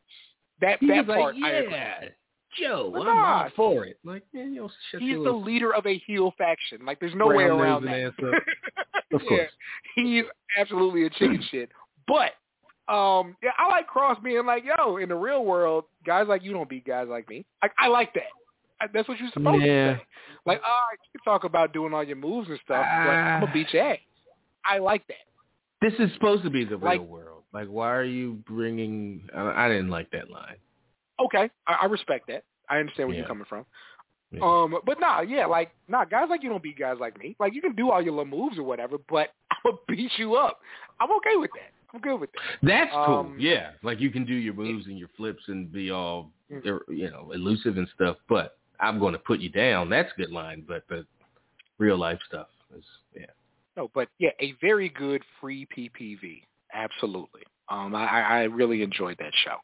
Speaker 1: That
Speaker 3: He
Speaker 1: that part,
Speaker 3: like,
Speaker 1: I agree.
Speaker 3: Yeah, Joe,
Speaker 1: But
Speaker 3: I'm all for it. Like, man, you know, shut
Speaker 1: He's the
Speaker 3: little
Speaker 1: leader of a heel faction. Like there's no way around that.
Speaker 3: Of
Speaker 1: Yeah,
Speaker 3: course.
Speaker 1: he's absolutely a chicken shit. But um, yeah, I like Kross being like, yo, in the real world, guys like you don't beat guys like me. Like, I like that. I, that's what you're supposed
Speaker 3: Yeah.
Speaker 1: to say. Like, all right, you can talk about doing all your moves and stuff, but I'm
Speaker 3: Ah.
Speaker 1: gonna beat your ass. I like that.
Speaker 3: This is supposed to be the real
Speaker 1: Like-
Speaker 3: world. Like, why are you bringing? I, I didn't like that line.
Speaker 1: Okay, I, I respect that. I understand where
Speaker 3: Yeah.
Speaker 1: you're coming from.
Speaker 3: Yeah.
Speaker 1: Um, but nah, yeah, like nah, guys like you don't beat guys like me. Like you can do all your little moves or whatever, but I'm gonna beat you up. I'm okay with that. I'm good with that.
Speaker 3: That's cool.
Speaker 1: Um,
Speaker 3: Yeah, like you can do your moves and your flips and be all,
Speaker 1: Mhm.
Speaker 3: er, you know, elusive and stuff. But I'm going to put you down. That's a good line. But the real life stuff is, yeah.
Speaker 1: No, but yeah, a very good free PPV. Absolutely. Um, I, I really enjoyed that show.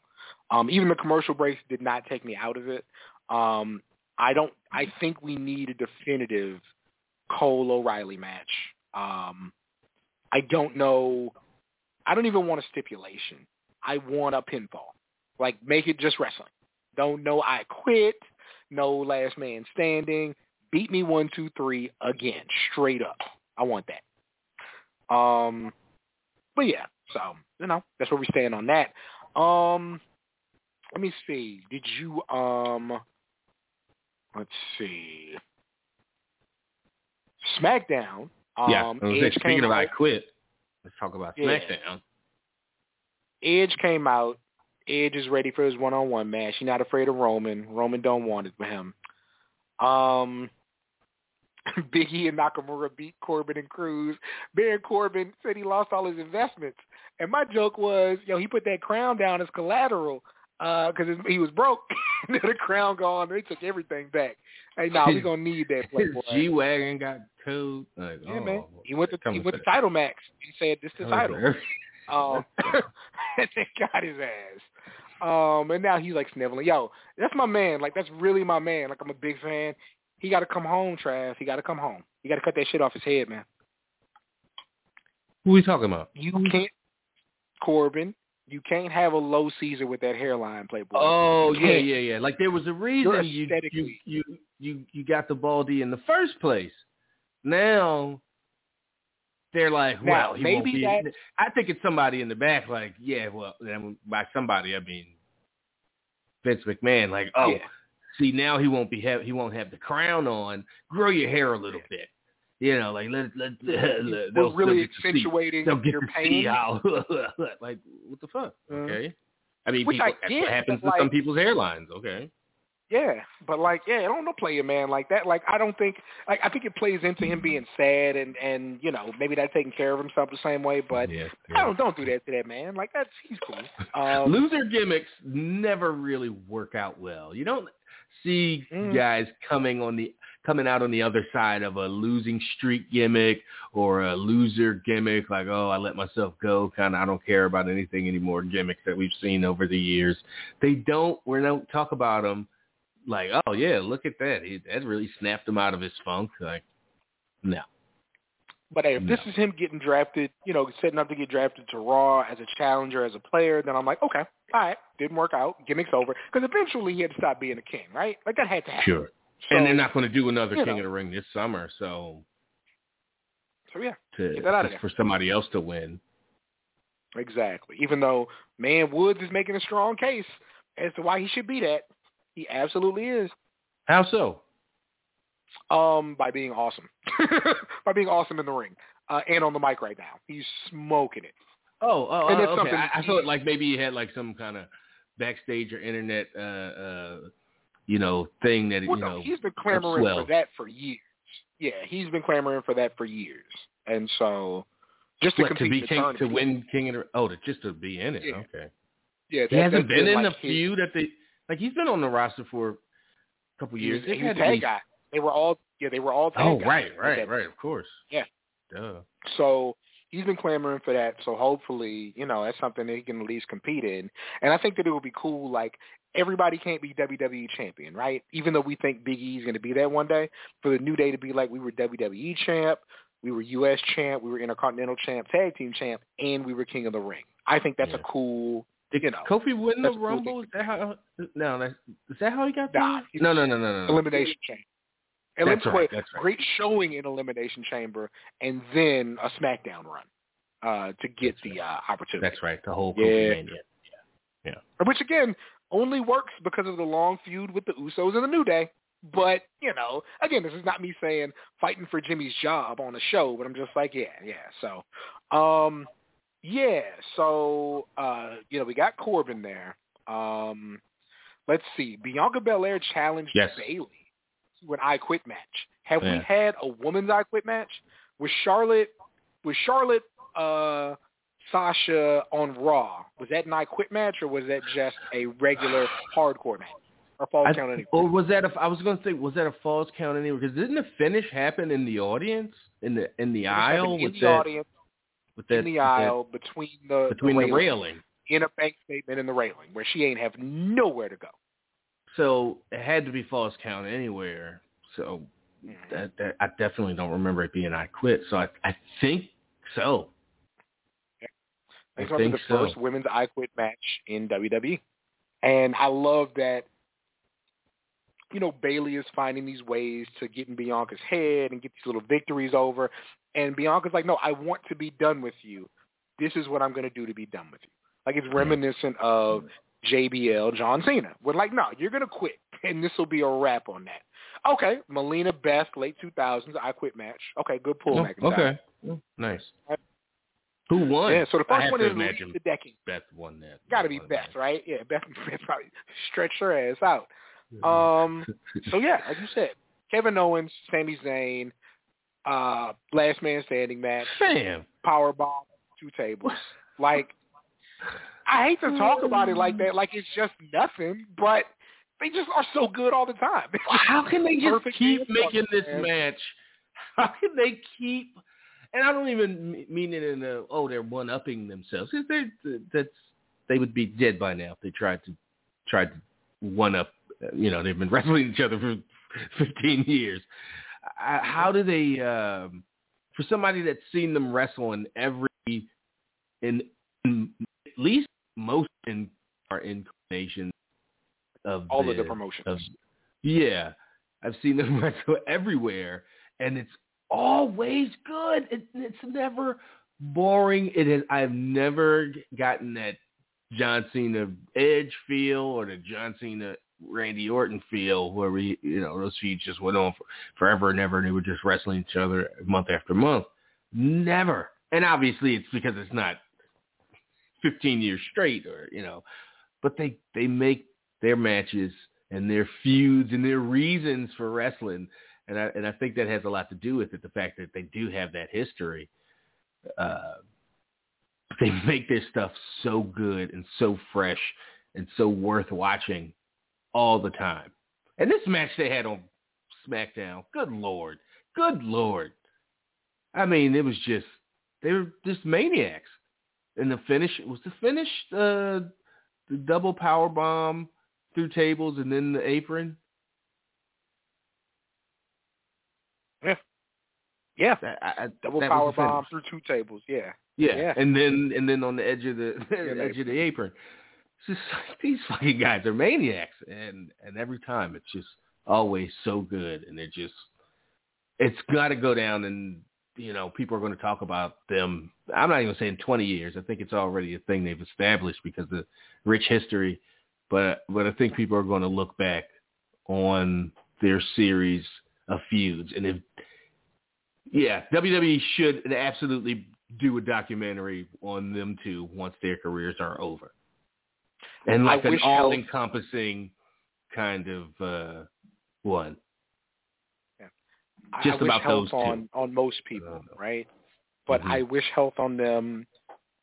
Speaker 1: Um, even the commercial breaks did not take me out of it. Um, I don't. I think we need a definitive Cole O'Reilly match. Um, I don't know. I don't even want a stipulation. I want a pinfall. Like make it just wrestling. Don't know I quit. No last man standing. Beat me one, two, three again, straight up. I want that. Um, but yeah, so you know that's where we stand on that. Um, let me see. Did you um? Let's see. SmackDown. Um,
Speaker 3: yeah. I was saying,
Speaker 1: Edge
Speaker 3: speaking of I quit, let's talk about
Speaker 1: Yeah.
Speaker 3: SmackDown.
Speaker 1: Edge came out. Edge is ready for his one-on-one match. He's not afraid of Roman. Roman don't want it for him. Um, Biggie and Nakamura beat Corbin and Cruz. Baron Corbin said he lost all his investments, and my joke was, yo, he put that crown down as collateral because he was broke. the crown gone. They took everything back. Hey, nah, we gonna need that
Speaker 3: His
Speaker 1: playboy.
Speaker 3: G wagon got towed. Like,
Speaker 1: yeah,
Speaker 3: oh,
Speaker 1: man. He went to he went to Title Max. He said, "This is
Speaker 3: the
Speaker 1: title." Um, and they got his ass. Um, and now he's like sniveling. Yo, that's my man. Like that's really my man. Like I'm a big fan. He got to come home, Trav. He got to come home. He got to cut that shit off his head, man.
Speaker 3: Who are we talking about?
Speaker 1: You can't, Corbin. You can't have a low Caesar with that hairline, Playboy.
Speaker 3: Oh
Speaker 1: You
Speaker 3: yeah,
Speaker 1: can't.
Speaker 3: yeah, yeah. Like there was a reason you, you you you you got the baldy in the first place. Now they're like,
Speaker 1: Now,
Speaker 3: well, he
Speaker 1: maybe
Speaker 3: won't be.
Speaker 1: that's-
Speaker 3: I think it's somebody in the back, like, yeah, well, by somebody I mean Vince McMahon. Like, oh,
Speaker 1: Yeah.
Speaker 3: see, now he won't be have he won't have the crown on. Grow your hair a little bit. You know, like let let, let
Speaker 1: We're
Speaker 3: they'll
Speaker 1: really
Speaker 3: still get to see-
Speaker 1: accentuating
Speaker 3: They'll get
Speaker 1: your
Speaker 3: to
Speaker 1: pain.
Speaker 3: see how like what the fuck?
Speaker 1: Uh,
Speaker 3: Okay. I mean,
Speaker 1: Which
Speaker 3: people,
Speaker 1: I
Speaker 3: that's
Speaker 1: get,
Speaker 3: what happens
Speaker 1: but,
Speaker 3: to some people's hairlines. Okay.
Speaker 1: Yeah, but like, yeah, I don't know, play a man like that. Like, I don't think, like, I think it plays into him being sad and and you know maybe not taking care of himself the same way. But
Speaker 3: yeah,
Speaker 1: I don't don't do that to that man. Like that's he's cool. Um,
Speaker 3: Loser gimmicks never really work out well. You don't see
Speaker 1: Mm.
Speaker 3: guys coming on the coming out on the other side of a losing streak gimmick or a loser gimmick, like oh I let myself go, kind of I don't care about anything anymore. Gimmicks that we've seen over the years, they don't. We don't talk about them like oh yeah, look at that, he, that really snapped him out of his funk. Like no,
Speaker 1: But hey, if this is him getting drafted, you know, setting up to get drafted to Raw as a challenger, as a player, then I'm like, okay, all right, didn't work out, gimmicks over. Because eventually he had to stop being a king, right? Like that had to happen.
Speaker 3: sure.
Speaker 1: So,
Speaker 3: and they're not going to do another King
Speaker 1: know.
Speaker 3: of the Ring this summer, so
Speaker 1: So yeah,
Speaker 3: to
Speaker 1: Get that outta
Speaker 3: just
Speaker 1: there.
Speaker 3: for somebody else to win.
Speaker 1: exactly. Even though Man Woods is making a strong case as to why he should be that, he absolutely is.
Speaker 3: How so?
Speaker 1: Um, by being awesome, by being awesome in the ring uh, and on the mic right now, he's smoking it.
Speaker 3: Oh, oh,
Speaker 1: And
Speaker 3: oh,
Speaker 1: it's
Speaker 3: okay.
Speaker 1: something
Speaker 3: I, I thought like maybe he had like some kind of backstage or internet, uh, uh, you know, thing that
Speaker 1: Well,
Speaker 3: you know.
Speaker 1: he's been clamoring for that for years. Yeah, he's been clamoring for that for years, and so just to
Speaker 3: what, to
Speaker 1: compete
Speaker 3: be king, to win King of the oh, to, just to be in it.
Speaker 1: Yeah.
Speaker 3: Okay.
Speaker 1: Yeah,
Speaker 3: He hasn't
Speaker 1: that's
Speaker 3: been in
Speaker 1: like
Speaker 3: the
Speaker 1: his-
Speaker 3: few that they like. He's been on the roster for a couple
Speaker 1: He
Speaker 3: years.
Speaker 1: he
Speaker 3: had at
Speaker 1: tag guy. They were all yeah, they were all oh, tag
Speaker 3: Oh,
Speaker 1: guys
Speaker 3: right, right,
Speaker 1: that
Speaker 3: right. Of course.
Speaker 1: Yeah.
Speaker 3: Duh.
Speaker 1: So he's been clamoring for that. So hopefully, you know, that's something that he can at least compete in. And I think that it would be cool. Like everybody can't be WWE champion, right? Even though we think Big E is going to be that one day, for the New Day to be like, we were WWE champ, we were U.S. champ, we were Intercontinental champ, tag team champ, and we were King of the Ring. I think that's
Speaker 3: Yeah.
Speaker 1: a cool.
Speaker 3: Did
Speaker 1: You know,
Speaker 3: Kofi win the
Speaker 1: that's a cool
Speaker 3: Rumble? Is that how? No, that's, is that how he got
Speaker 1: Nah,
Speaker 3: there? No, no, no, no, no.
Speaker 1: elimination chamber.
Speaker 3: That's right, that's right.
Speaker 1: Great showing in elimination chamber, and then a SmackDown run uh, to get
Speaker 3: That's
Speaker 1: the uh, opportunity.
Speaker 3: That's right. The whole
Speaker 1: Yeah.
Speaker 3: Kofi Mania.
Speaker 1: Which again only works because of the long feud with the Usos and the New Day. But you know, again, this is not me saying fighting for Jimmy's job on the show, but I'm just like, yeah, yeah. So, um, yeah. So, uh, you know, we got Corbin there. Um, let's see. Bianca Belair challenged
Speaker 3: Yes.
Speaker 1: Bayley to an I Quit match. Have we had a women's I Quit match? Was Charlotte? Was Charlotte? Uh, Sasha on Raw. Was that an I Quit match or was that just a regular hardcore match? Or falls
Speaker 3: I,
Speaker 1: count anyway?
Speaker 3: or was that a? I was going to say, was that a falls count anyway? Because didn't the finish happen in the audience, in the in the aisle
Speaker 1: in
Speaker 3: with
Speaker 1: the
Speaker 3: that,
Speaker 1: audience,
Speaker 3: with that
Speaker 1: in the
Speaker 3: with that-
Speaker 1: aisle, between the
Speaker 3: between
Speaker 1: the
Speaker 3: the railing?
Speaker 1: in a bank statement in the railing, where she ain't have nowhere to go.
Speaker 3: So it had to be falls count anywhere. So hmm. that, that I definitely don't remember it being I quit. So I I think so. I
Speaker 1: to be
Speaker 3: think
Speaker 1: the
Speaker 3: so.
Speaker 1: first women's I Quit match in WWE. And I love that, you know, Bayley is finding these ways to get in Bianca's head and get these little victories over. And Bianca's like, no, I want to be done with you. This is what I'm going to do to be done with you. Like it's reminiscent of JBL, John Cena. We're like, no, you're going to quit. And this will be a wrap on that. Okay, Melina Beth, late 2000s, I Quit match. Okay, good pull,
Speaker 3: Oh,
Speaker 1: McIntyre.
Speaker 3: okay, Oh, nice. Who won?
Speaker 1: Yeah, so the first one is
Speaker 3: imagine
Speaker 1: the decade.
Speaker 3: Beth won that.
Speaker 1: Got to be
Speaker 3: Won
Speaker 1: Beth,
Speaker 3: that.
Speaker 1: right? Yeah, Beth, Beth probably stretched her ass out. Um, so yeah, like you said, Kevin Owens, Sami Zayn, uh, last man standing match,
Speaker 3: Sam.
Speaker 1: power bomb, two tables. Like, I hate to talk about it like that, like it's just nothing, but they just are so good all the time.
Speaker 3: How can they just keep making this match? How can they keep? And I don't even mean it in a oh they're one upping themselves. They that's they would be dead by now if they tried to tried to one up. You know, they've been wrestling each other for 15 years. How do they? Um, for somebody that's seen them wrestle in every in, in at least most in our incarnations of
Speaker 1: all
Speaker 3: the,
Speaker 1: the promotions.
Speaker 3: Of, yeah, I've seen them wrestle everywhere, and it's always good. It, it's never boring. It is. I've never gotten that John Cena Edge feel or the John Cena Randy Orton feel where we, you know, those feuds just went on for, forever and ever, and they were just wrestling each other month after month. Never. And obviously, it's because it's not 15 years straight, or you know, but they they make their matches and their feuds and their reasons for wrestling, and I and I think that has a lot to do with it. The fact that they do have that history. Uh, they make their stuff so good and so fresh and so worth watching all the time. And this match they had on SmackDown, good lord, good lord. I mean, it was just they were just maniacs. And the finish was the finish uh, the double power bomb through tables and then the apron.
Speaker 1: Yeah, yeah.
Speaker 3: I, I,
Speaker 1: double power bomb through two tables. Yeah.
Speaker 3: yeah.
Speaker 1: Yeah.
Speaker 3: and then and then on the edge of the edge of the apron. It's just like these fucking guys are maniacs, and and every time it's just always so good, and it just it's got to go down, and you know people are going to talk about them. I'm not even saying 20 years. I think it's already a thing they've established because of rich history, but but I think people are going to look back on their series of feuds, and if yeah, WWE should absolutely do a documentary on them two once their careers are over and like
Speaker 1: I
Speaker 3: an all-encompassing kind of uh one.
Speaker 1: Yeah.
Speaker 3: Just
Speaker 1: I wish
Speaker 3: about
Speaker 1: health
Speaker 3: those two.
Speaker 1: on on most people, right? But
Speaker 3: Mhm.
Speaker 1: I wish health on them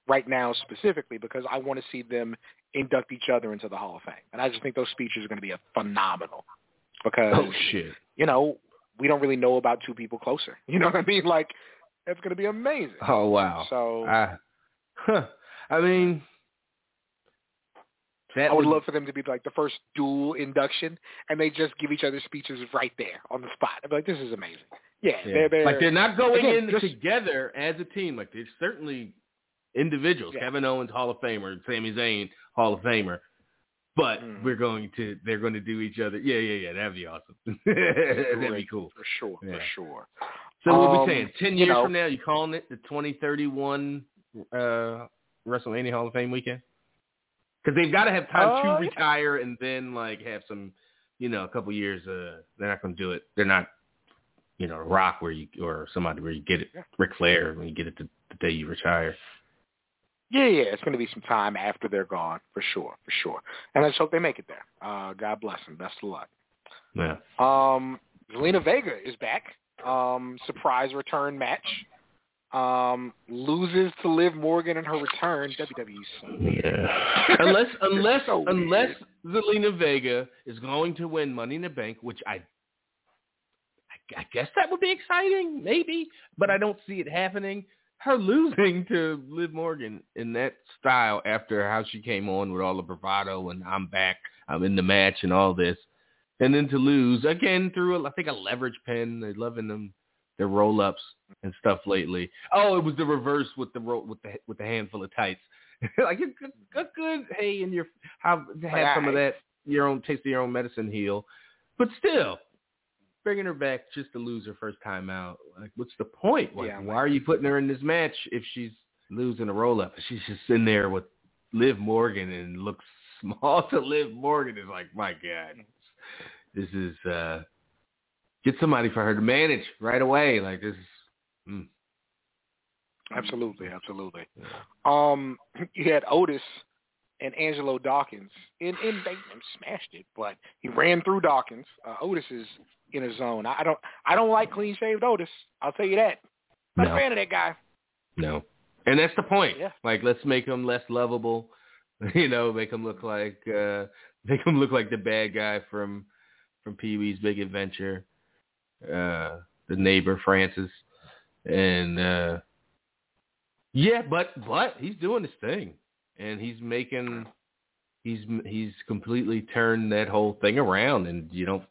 Speaker 1: right now specifically because I want to see them induct each other into the Hall of Fame, and I just think those speeches are going to be a phenomenal because
Speaker 3: Oh shit!
Speaker 1: you know we don't really know about two people closer. You know what I mean? Like it's going to be amazing.
Speaker 3: Oh wow!
Speaker 1: So
Speaker 3: I, huh. I mean,
Speaker 1: I would love for them to be like the first dual induction, and they just give each other speeches right there on the spot. I'd be like, this is amazing. Yeah,
Speaker 3: Yeah.
Speaker 1: they're, they're
Speaker 3: like they're not going
Speaker 1: again,
Speaker 3: in
Speaker 1: just-
Speaker 3: together as a team. Like they're certainly individuals.
Speaker 1: Yeah.
Speaker 3: Kevin Owens, Hall of Famer, and Sami Zayn, Hall of Famer. But
Speaker 1: Mhm.
Speaker 3: we're going to they're going to do each other. Yeah, yeah, yeah. That'd be awesome. that'd be cool.
Speaker 1: for sure,
Speaker 3: Yeah.
Speaker 1: for sure.
Speaker 3: So what
Speaker 1: Um,
Speaker 3: we saying? Ten years
Speaker 1: know-
Speaker 3: from now, you calling it the 2031 uh, WrestleMania Hall of Fame weekend? Because they've got to have time
Speaker 1: Uh,
Speaker 3: to retire and then like have some, you know, a couple years. Uh, they're not going to do it. They're not, you know, Rock where you or somebody where you get it. Ric Flair when you get it the, the day you retire.
Speaker 1: Yeah, yeah, it's going to be some time after they're gone, for sure, for sure. And let's hope they make it there. Uh, God bless them. Best of luck.
Speaker 3: Yeah.
Speaker 1: Um, Zelina Vega is back. Um, surprise return match. Um, loses to Liv Morgan in her return. WWE.
Speaker 3: Yeah. unless unless
Speaker 1: So
Speaker 3: unless Zelina Vega is going to win Money in the Bank, which I, I I guess that would be exciting, maybe, but I don't see it happening. Her losing to Liv Morgan in that style after how she came on with all the bravado and I'm back, I'm in the match and all this, and then to lose again through a, I think a leverage pin. They're loving them their roll ups and stuff lately. Oh, it was the reverse with the ro- with the with the handful of tights. like it's good, good, good. Hey, and your have have some of that your own taste of your own medicine heel, but still bringing her back just to lose her first time out. Like, what's the point? Like,
Speaker 1: Yeah,
Speaker 3: why are you putting her in this match if she's losing a roll up? She's just in there with Liv Morgan and looks small to Liv Morgan. Is like, my God, this is uh get somebody for her to manage right away. Like this is. Mm.
Speaker 1: Absolutely, absolutely. Um, you had Otis and Angelo Dawkins. In in they smashed it, but he ran through Dawkins. Uh, Otis is in a zone. I I don't I don't like clean shaved Otis. I'll tell you that. Not
Speaker 3: No.
Speaker 1: a fan of that guy.
Speaker 3: No. And that's the point.
Speaker 1: Yeah.
Speaker 3: Like let's make him less lovable. You know, make him look like uh make him look like the bad guy from from Pee Wee's Big Adventure. Uh the neighbor Francis. and uh yeah, but but he's doing his thing, and he's making he's he's completely turned that whole thing around, and you don't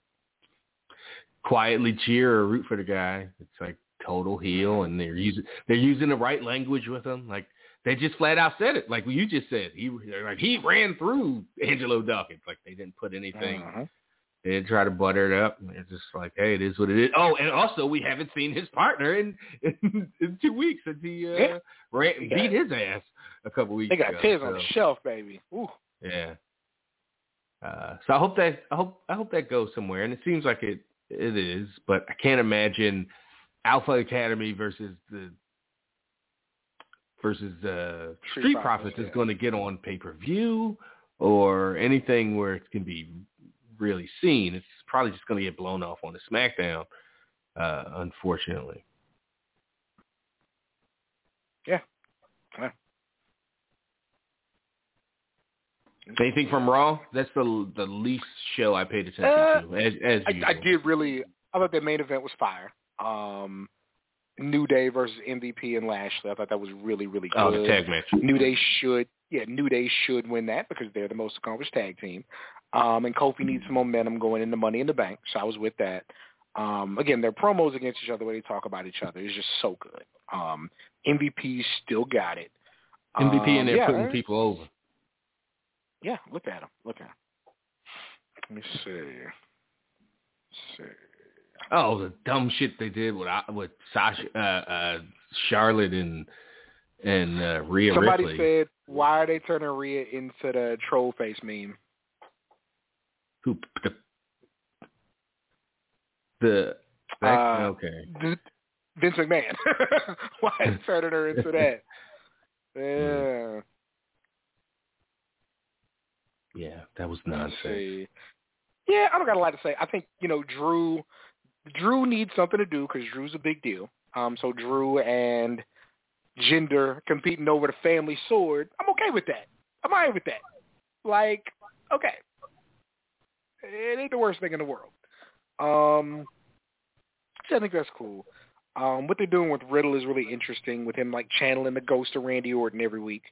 Speaker 3: quietly cheer or root for the guy. It's like total heel, and they're using they're using the right language with him. Like they just flat out said it, like you just said. He like he ran through Angelo Dawkins. Like they didn't put anything.
Speaker 1: Uh-huh.
Speaker 3: They didn't try to butter it up. It's just like, hey, it is what it is. Oh, and also we haven't seen his partner in in, in two weeks since he uh,
Speaker 1: Yeah.
Speaker 3: ran,
Speaker 1: They got-
Speaker 3: beat his ass a couple weeks
Speaker 1: They got
Speaker 3: ago.
Speaker 1: Tiz on the shelf, baby. Ooh.
Speaker 3: Yeah. Uh, so I hope that I hope I hope that goes somewhere, and it seems like it it is, but I can't imagine Alpha Academy versus the versus uh,
Speaker 1: Street
Speaker 3: Street,
Speaker 1: Profits,
Speaker 3: Profits is
Speaker 1: yeah.
Speaker 3: going to get on pay per view or anything where it can be really seen. It's probably just going to get blown off on the SmackDown, uh, unfortunately.
Speaker 1: Yeah. Yeah.
Speaker 3: Anything from Raw? That's the the least show I paid attention
Speaker 1: Uh,
Speaker 3: to, as, as
Speaker 1: I. I did really. I thought that main event was fire. Um, New Day versus MVP and Lashley. I thought that was really, really good.
Speaker 3: Oh, the tag match.
Speaker 1: New Day should, yeah, New Day should win that because they're the most accomplished tag team. Um, and Kofi needs some momentum going into Money in the Bank, so I was with that. Um, again, their promos against each other, the way they talk about each other, is just so good. Um, MVP still got it.
Speaker 3: MVP
Speaker 1: Um,
Speaker 3: and they're
Speaker 1: yeah,
Speaker 3: putting people over.
Speaker 1: Yeah, look at him. Look at him. Let me see. see.
Speaker 3: Oh, the dumb shit they did with uh, with Sasha, uh, uh, Charlotte, and and uh, Rhea
Speaker 1: Somebody
Speaker 3: Ripley.
Speaker 1: said, "Why are they turning Rhea into the troll face meme?"
Speaker 3: Who the the
Speaker 1: Uh,
Speaker 3: okay.
Speaker 1: D- Vince McMahon. Why turning her into that? Yeah.
Speaker 3: Yeah, that was nonsense.
Speaker 1: Yeah, I don't got a lot to say. I think you know Drew. Drew needs something to do because Drew's a big deal. Um, so Drew and Jinder competing over the family sword. I'm okay with that. I'm alright with that. Like, okay, it ain't the worst thing in the world. Um, so I think that's cool. Um, what they're doing with Riddle is really interesting. With him like channeling the ghost of Randy Orton every week.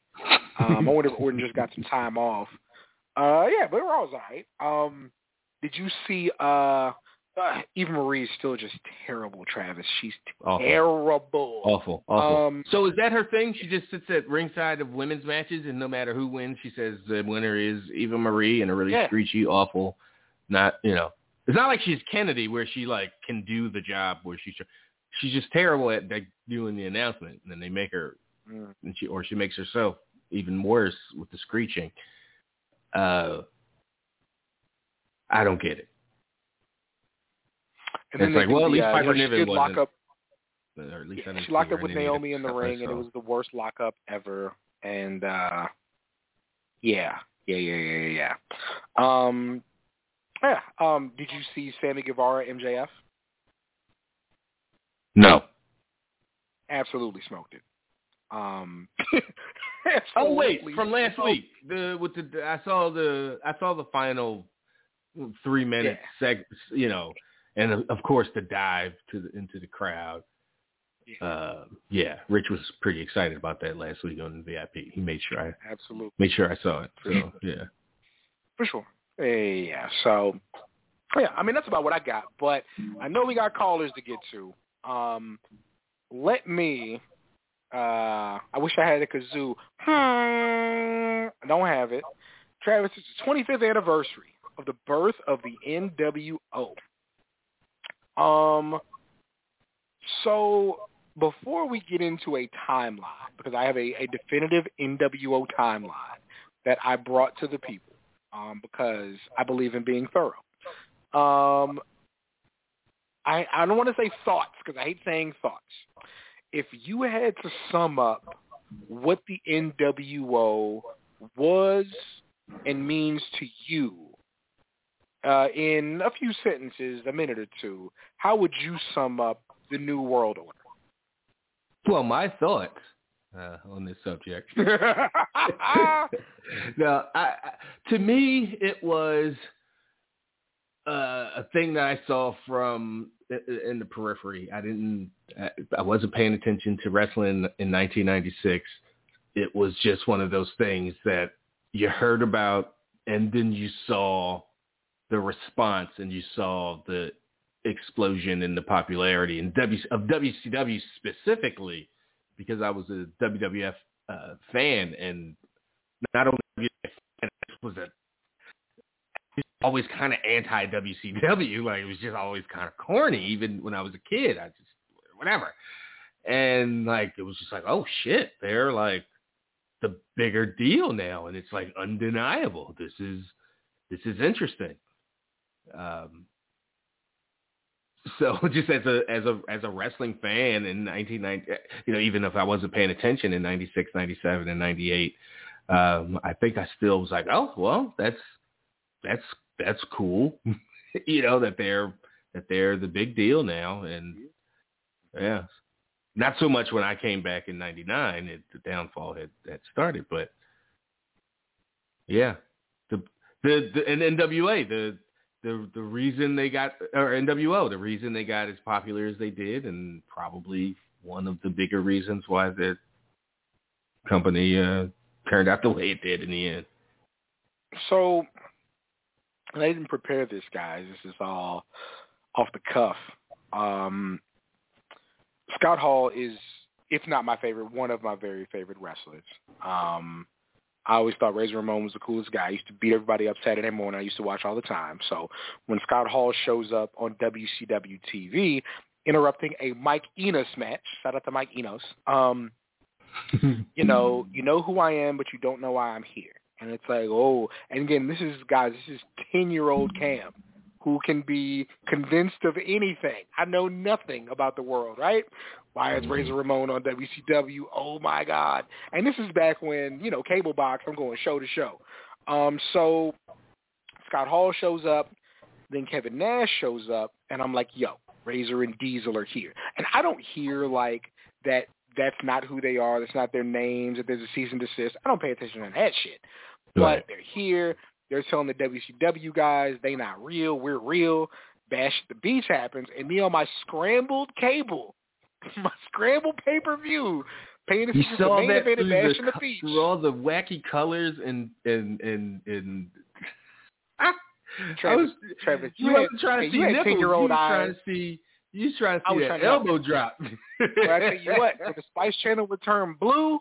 Speaker 1: Um, I wonder if Orton just got some time off. Uh, yeah, but we're all right. Um, did you see? Uh, uh, Eva Marie's still just terrible, Travis. She's
Speaker 3: Awful.
Speaker 1: terrible.
Speaker 3: Awful, awful.
Speaker 1: Um,
Speaker 3: so is that her thing? She just sits at ringside of women's matches, and no matter who wins, she says the winner is Eva Marie, and a really
Speaker 1: Yeah.
Speaker 3: screechy, awful, not you know. It's not like she's Kennedy, where she like can do the job, where she's she's just terrible at like, doing the announcement, and then they make her,
Speaker 1: Mm.
Speaker 3: and she or she makes herself even worse with the screeching. Uh, I don't get it.
Speaker 1: And
Speaker 3: It's like, well, at least
Speaker 1: uh,
Speaker 3: Piper
Speaker 1: you know, she
Speaker 3: Niven wasn't-
Speaker 1: up.
Speaker 3: Or at least
Speaker 1: Yeah, she locked up with Naomi in the ring, and it was the worst lockup ever. And uh yeah, yeah, yeah, yeah, yeah. yeah. Um, yeah. Um, did you see Sammy Guevara MJF?
Speaker 3: no.
Speaker 1: Absolutely smoked it. Um,
Speaker 3: Oh wait, from last
Speaker 1: smoked
Speaker 3: week. The with the I saw the I saw the final three minutes seg you know, and of- of course the dive to the, into the crowd.
Speaker 1: Yeah.
Speaker 3: Uh, yeah, Rich was pretty excited about that last week on the VIP. He made sure I
Speaker 1: Absolutely.
Speaker 3: made sure I saw it. So yeah,
Speaker 1: For sure. Yeah. So, yeah. I mean, that's about what I got. But I know we got callers to get to. Um, let me. Uh, I wish I had a kazoo. Hmm, I don't have it. Travis, it's the 25th anniversary of the birth of the NWO. Um. So before we get into a timeline, because I have a, a definitive NWO timeline that I brought to the people um, because I believe in being thorough. Um, I, I don't want to say thoughts because I hate saying thoughts. If you had to sum up what the NWO was and means to you uh, in a few sentences, a minute or two, how would you sum up the New World Order?
Speaker 3: well, my thoughts uh, on this subject.
Speaker 1: Order?
Speaker 3: no, I, I, to me, it was uh, a thing that I saw from in the periphery. I didn't. I wasn't paying attention to wrestling in 1996. It was just one of those things that you heard about, and then you saw the response, and you saw the explosion in the popularity and w, of WCW specifically, because I was a WWF uh, fan, and not only fan, was a always kind of anti WCW. Like it was just always kind of corny. Even when I was a kid, I just whatever. And like it was just like, oh shit, they're like the bigger deal now, and it's like undeniable. This is this is interesting. Um, so just as a as a as a wrestling fan in 1990, you know, even if I wasn't paying attention in 96, 97, and 98, um, I think I still was like, oh well, that's that's that's cool. you know that they're that they're the big deal now, and yeah, not so much when I came back in '99. The downfall had had started, but yeah, the the, the and NWA the the the reason they got or NWO the reason they got as popular as they did, and probably one of the bigger reasons why the company uh, turned out the way it did in the end.
Speaker 1: So I didn't prepare this, guys. This is all off the cuff. Um, Scott Hall is, if not my favorite, one of my very favorite wrestlers. Um, I always thought Razor Ramon was the coolest guy. I used to beat everybody up Saturday morning. I used to watch all the time. So when Scott Hall shows up on WCW TV, interrupting a Mike Enos match, shout out to Mike Enos, um, you know, you know who I am, but you don't know why I'm here. And it's like, oh, and again, this is guys, this is ten year old Cam who can be convinced of anything. I know nothing about the world, right? Why is Razor Ramon on WCW? Oh my God! And this is back when you know cable box. I'm going show to show. Um, so Scott Hall shows up, then Kevin Nash shows up, and I'm like, yo, Razor and Diesel are here, and I don't hear like that. That's not who they are. That's not their names. That there's a cease and desist. I don't pay attention to that shit. But they're here. They're telling the WCW guys they not real. We're real. Bash at the Beach happens, and me on my scrambled cable, my scrambled pay per view, paying
Speaker 3: you saw
Speaker 1: the main
Speaker 3: that
Speaker 1: event
Speaker 3: through the,
Speaker 1: the Beach.
Speaker 3: through all the wacky colors and and and and. I
Speaker 1: Travis,
Speaker 3: was,
Speaker 1: Travis,
Speaker 3: you
Speaker 1: you had,
Speaker 3: wasn't trying to see
Speaker 1: you
Speaker 3: nipples. you trying to see. You was trying to
Speaker 1: I
Speaker 3: see
Speaker 1: was
Speaker 3: that
Speaker 1: to help
Speaker 3: elbow drop.
Speaker 1: But I tell you what, when the Spice Channel would turn blue,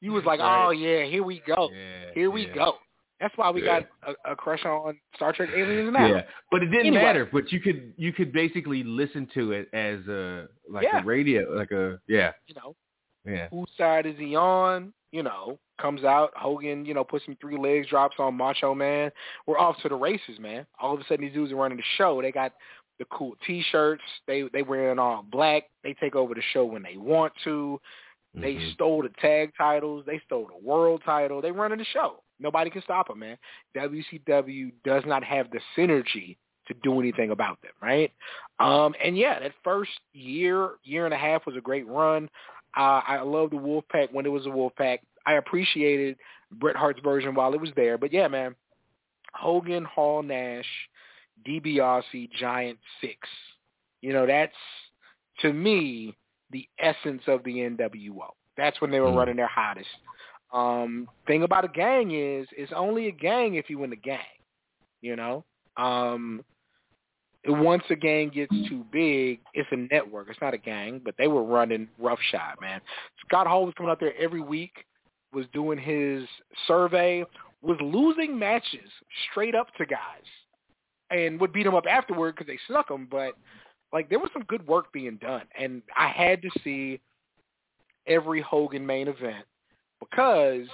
Speaker 1: you was like,
Speaker 3: Right.
Speaker 1: oh yeah, here we go,
Speaker 3: Yeah,
Speaker 1: here we
Speaker 3: yeah.
Speaker 1: go. That's why we
Speaker 3: Yeah.
Speaker 1: got a, a crush on Star Trek Aliens now.
Speaker 3: Yeah, but it didn't
Speaker 1: Anyway.
Speaker 3: matter. But you could you could basically listen to it as a like
Speaker 1: Yeah.
Speaker 3: a radio, like a yeah,
Speaker 1: You know,
Speaker 3: yeah.
Speaker 1: whose side is he on? You know, comes out, Hogan, you know, puts some three legs drops on Macho Man. We're off to the races, man. All of a sudden these dudes are running the show. They got the cool t shirts. They they wearing all black. They take over the show when they want to. They
Speaker 3: Mhm.
Speaker 1: stole the tag titles. They stole the world title. They running the show. Nobody can stop them, man. WCW does not have the synergy to do anything about them, right? Um, and yeah, that first year, year and a half was a great run. Uh, I loved the Wolfpack when it was a Wolfpack. I appreciated Bret Hart's version while it was there. But yeah, man, Hogan, Hall, Nash, DiBiase, Giant Syxx. You know, that's to me the essence of the NWO. That's when they were
Speaker 3: Mm.
Speaker 1: running their hottest. Um, thing about a gang is it's only a gang if you in the gang. You know, um, once a gang gets too big, it's a network. It's not a gang, but they were running roughshod, man. Scott Hall was coming out there every week, was doing his survey, was losing matches straight up to guys, and would beat them up afterward because they snuck them. But like there was some good work being done, and I had to see every Hogan main event because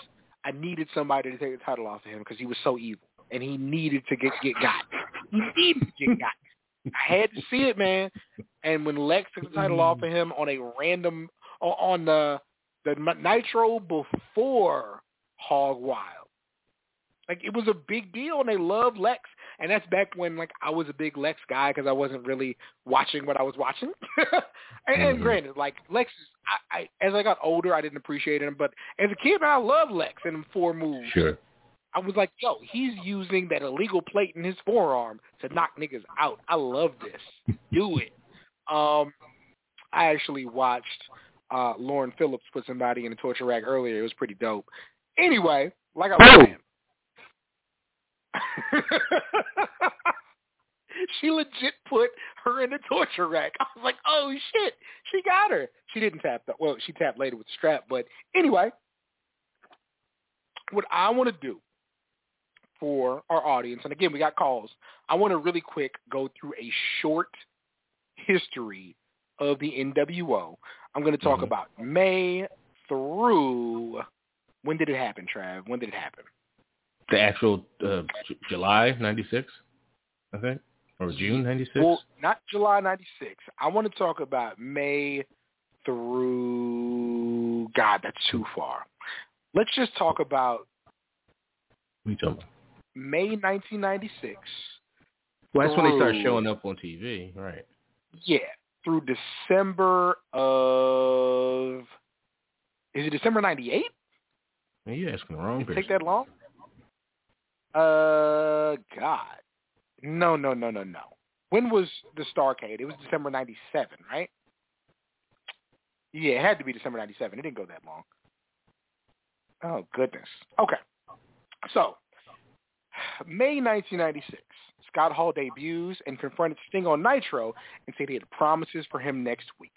Speaker 1: I needed somebody to take the title off of him because he was so evil, and he needed to get get got. He needed to get got. I had to see it, man. And when Lex took the title off of him on a random on the the Nitro before Hog Wild, like it was a big deal, and they loved Lex. And that's back when like I was a big Lex guy because I wasn't really watching what I was watching. and, and
Speaker 3: Mhm.
Speaker 1: granted, like Lex, is, I, I as I got older, I didn't appreciate him, but as a kid, man, I loved Lex and four moves.
Speaker 3: Sure.
Speaker 1: I was like, yo, he's using that illegal plate in his forearm to knock niggas out. I love this. Do it. Um, I actually watched uh Lauren Phillips put somebody in a torture rack earlier. It was pretty dope. Anyway, like I was saying. she legit put her in the torture rack. I was like, oh shit, she got her. She didn't tap that. Well, she tapped later with the strap. But anyway, what I want to do for our audience, and again, we got calls. I want to really quick go through a short history of the NWO. I'm going to talk
Speaker 3: Mhm.
Speaker 1: about May through when did it happen, Trav? When did it happen?
Speaker 3: The actual uh, J- July '96, I think, or June '96.
Speaker 1: Well, not July '96. I want to talk about May through. God, that's too far. Let's just talk about
Speaker 3: What are you talking?
Speaker 1: May 1996.
Speaker 3: Well, that's when they start showing up on TV, right?
Speaker 1: Yeah, through December of. Is it December '98?
Speaker 3: Man, you asking the wrong
Speaker 1: Did it
Speaker 3: person.
Speaker 1: take that long? Uh, God. No, no, no, no, no. When was the Starcade? It was December 97, right? Yeah, it had to be December 97. It didn't go that long. Oh, goodness. Okay. So, May 1996, Scott Hall debuts and confronted Sting on Nitro and said he had promises for him next week.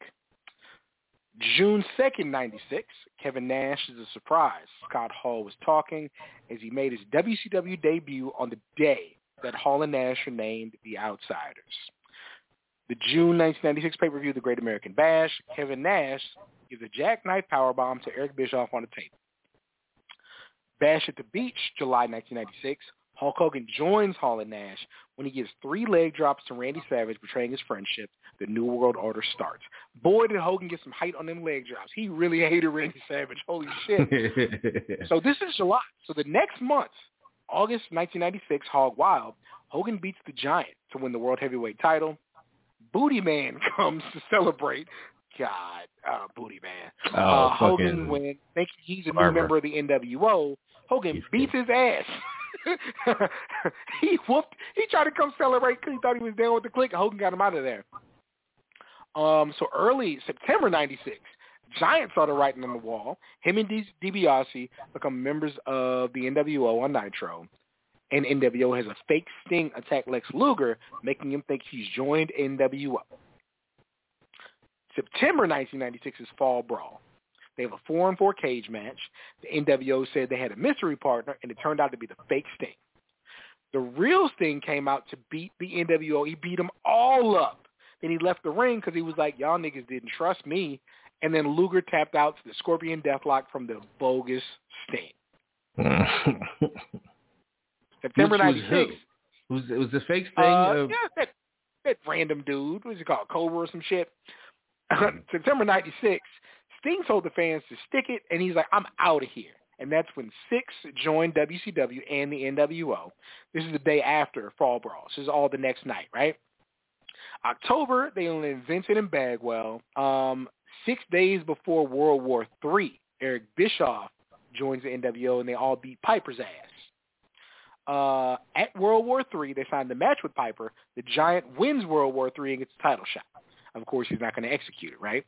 Speaker 1: June 2nd, 96, Kevin Nash is a surprise. Scott Hall was talking as he made his WCW debut on the day that Hall and Nash were named the Outsiders. The June 1996 pay-per-view, The Great American Bash, Kevin Nash gives a jackknife powerbomb to Eric Bischoff on the table. Bash at the Beach, July 1996, Hulk Hogan joins Hall and Nash when he gives three leg drops to Randy Savage, betraying his friendship. The New World Order starts. Boy, did Hogan get some height on them leg drops. He really hated Randy Savage. Holy shit. So this is July. So the next month, August 1996, Hog Wild, Hogan beats the Giant to win the World Heavyweight title. Booty Man comes to celebrate. God, uh, Booty Man.
Speaker 3: oh,
Speaker 1: uh, Hogan wins. Thinking he's a new member of the NWO. Hogan beats his ass. he whooped. He tried to come celebrate because he thought he was down with the clique. Hogan got him out of there. Um, so early September '96, Giant saw the writing on the wall. Him and DiBiase become members of the NWO on Nitro, and NWO has a fake Sting attack Lex Luger, making him think he's joined NWO. September 1996 is Fall Brawl. They have a four and four cage match. The NWO said they had a mystery partner, and it turned out to be the fake Sting. The real Sting came out to beat the NWO. He beat them all up. Then he left the ring because he was like, y'all niggas didn't trust me. And then Luger tapped out to the Scorpion Deathlock from the bogus Sting. September 96.
Speaker 3: who? Was it was the fake thing?
Speaker 1: Uh,
Speaker 3: of,
Speaker 1: yeah, that, that random dude. What's he called? Cobra or some shit. September 96, Sting told the fans to stick it, and he's like, I'm out of here. And that's when Syxx joined WCW and the NWO. This is the day after Fall Brawl. This is all the next night, right? October, they only Vincent and Bagwell. Um, six days before World War III, Eric Bischoff joins the NWO, and they all beat Piper's ass. Uh, at World War III, they signed the match with Piper. The Giant wins World War III and gets a title shot. Of course, he's not going to execute it, right?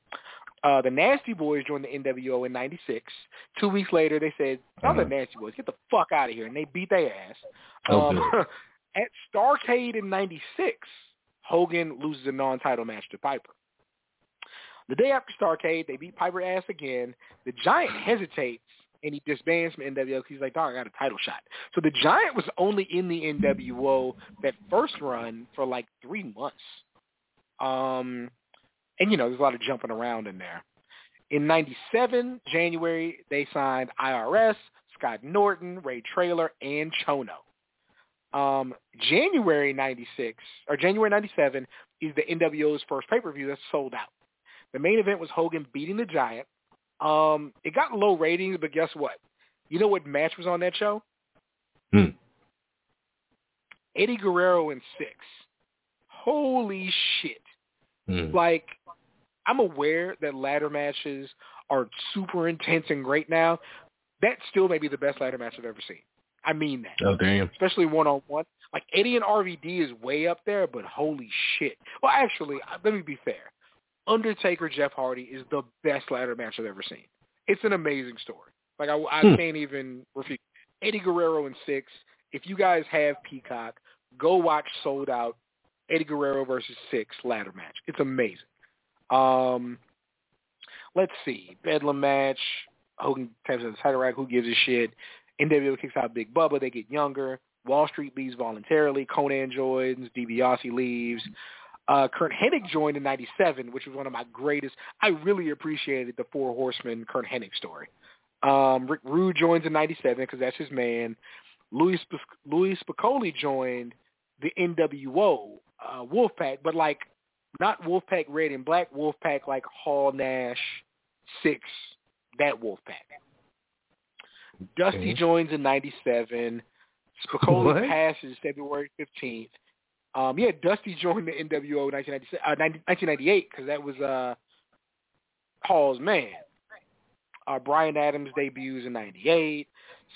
Speaker 1: Uh, the Nasty Boys joined the NWO in '96. Two weeks later, they said, "Y'all the Nasty Boys, get the fuck out of here," and they beat their ass.
Speaker 3: Oh,
Speaker 1: Um, at Starcade in '96, Hogan loses a non-title match to Piper. The day after Starcade, they beat Piper ass again. The Giant hesitates and he disbands from NWO because he's like, dog, I got a title shot. So the Giant was only in the NWO that first run for like three months. Um, and, you know, there's a lot of jumping around in there. In 97, January, they signed IRS, Scott Norton, Ray Traylor, and Chono. Um, January 96, or January 97, is the NWO's first pay-per-view that's Souled Out. The main event was Hogan beating the Giant. Um, it got low ratings, but guess what? You know what match was on that show?
Speaker 3: Hmm.
Speaker 1: Eddie Guerrero and Syxx. Holy shit.
Speaker 3: Hmm.
Speaker 1: Like, I'm aware that ladder matches are super intense and great now. That still may be the best ladder match I've ever seen. I mean that.
Speaker 3: Oh damn.
Speaker 1: Especially one on one. Like Eddie and RVD is way up there, but holy shit. Well, actually, uh, let me be fair. Undertaker Jeff Hardy is the best ladder match I've ever seen. It's an amazing story. Like I, I
Speaker 3: Hmm.
Speaker 1: can't even refute. Eddie Guerrero and Syxx. If you guys have Peacock, go watch Souled Out. Eddie Guerrero versus Syxx ladder match. It's amazing. Um, let's see. Bedlam match. Hogan taps at the title rack. Who gives a shit? NWO kicks out Big Bubba. They get younger. Wall Street leaves voluntarily. Konnan joins. DiBiase leaves. Uh, Curt Hennig joined in '97, which was one of my greatest. I really appreciated the Four Horsemen Curt Hennig story. Um, Rick Rude joins in '97 because that's his man. Louis Louis Spicolli joined the NWO uh, Wolfpack, but like not Wolfpack Red and Black, Wolfpack like Hall Nash Syxx, that Wolfpack. Dusty
Speaker 3: Okay.
Speaker 1: joins in '97. Spicolli
Speaker 3: What?
Speaker 1: passes February 15th. Um, yeah, Dusty joined the NWO 1997, uh, 90 1998 because that was uh, Hall's man. Uh, Brian Adams debuts in 98.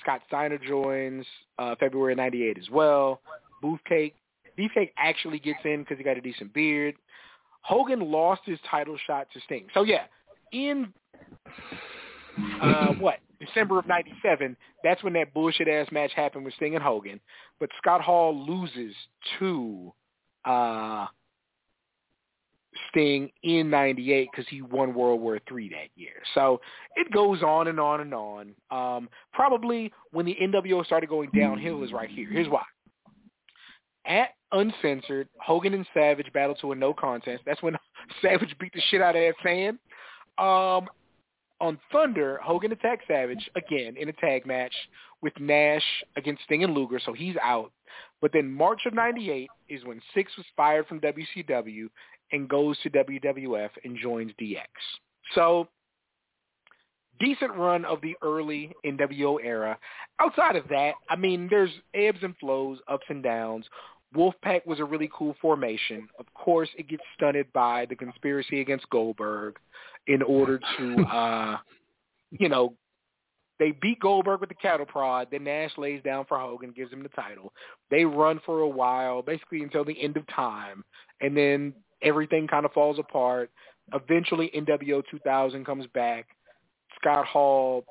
Speaker 1: Scott Steiner joins uh, February 98 as well. Beefcake, Beefcake actually gets in because he got a decent beard. Hogan lost his title shot to Sting. So yeah, in uh, what December of '97, that's when that bullshit ass match happened with Sting and Hogan. But Scott Hall loses to uh, Sting in '98 because he won World War III that year. So it goes on and on and on. Um, probably when the NWO started going downhill is right here. Here's why. At Uncensored, Hogan and Savage battled to a no contest. That's when Savage beat the shit out of that fan. Um, on Thunder, Hogan attacked Savage again in a tag match with Nash against Sting and Luger, so he's out. But then March of '98 is when Syxx was fired from WCW and goes to WWF and joins DX. So decent run of the early NWO era. Outside of that, I mean, there's ebbs and flows, ups and downs. Wolfpack was a really cool formation. Of course, it gets stunted by the conspiracy against Goldberg in order to, uh, you know, they beat Goldberg with the cattle prod. Then Nash lays down for Hogan, gives him the title. They run for a while, basically until the end of time, and then everything kind of falls apart. Eventually, NWO 2000 comes back. Scott Hall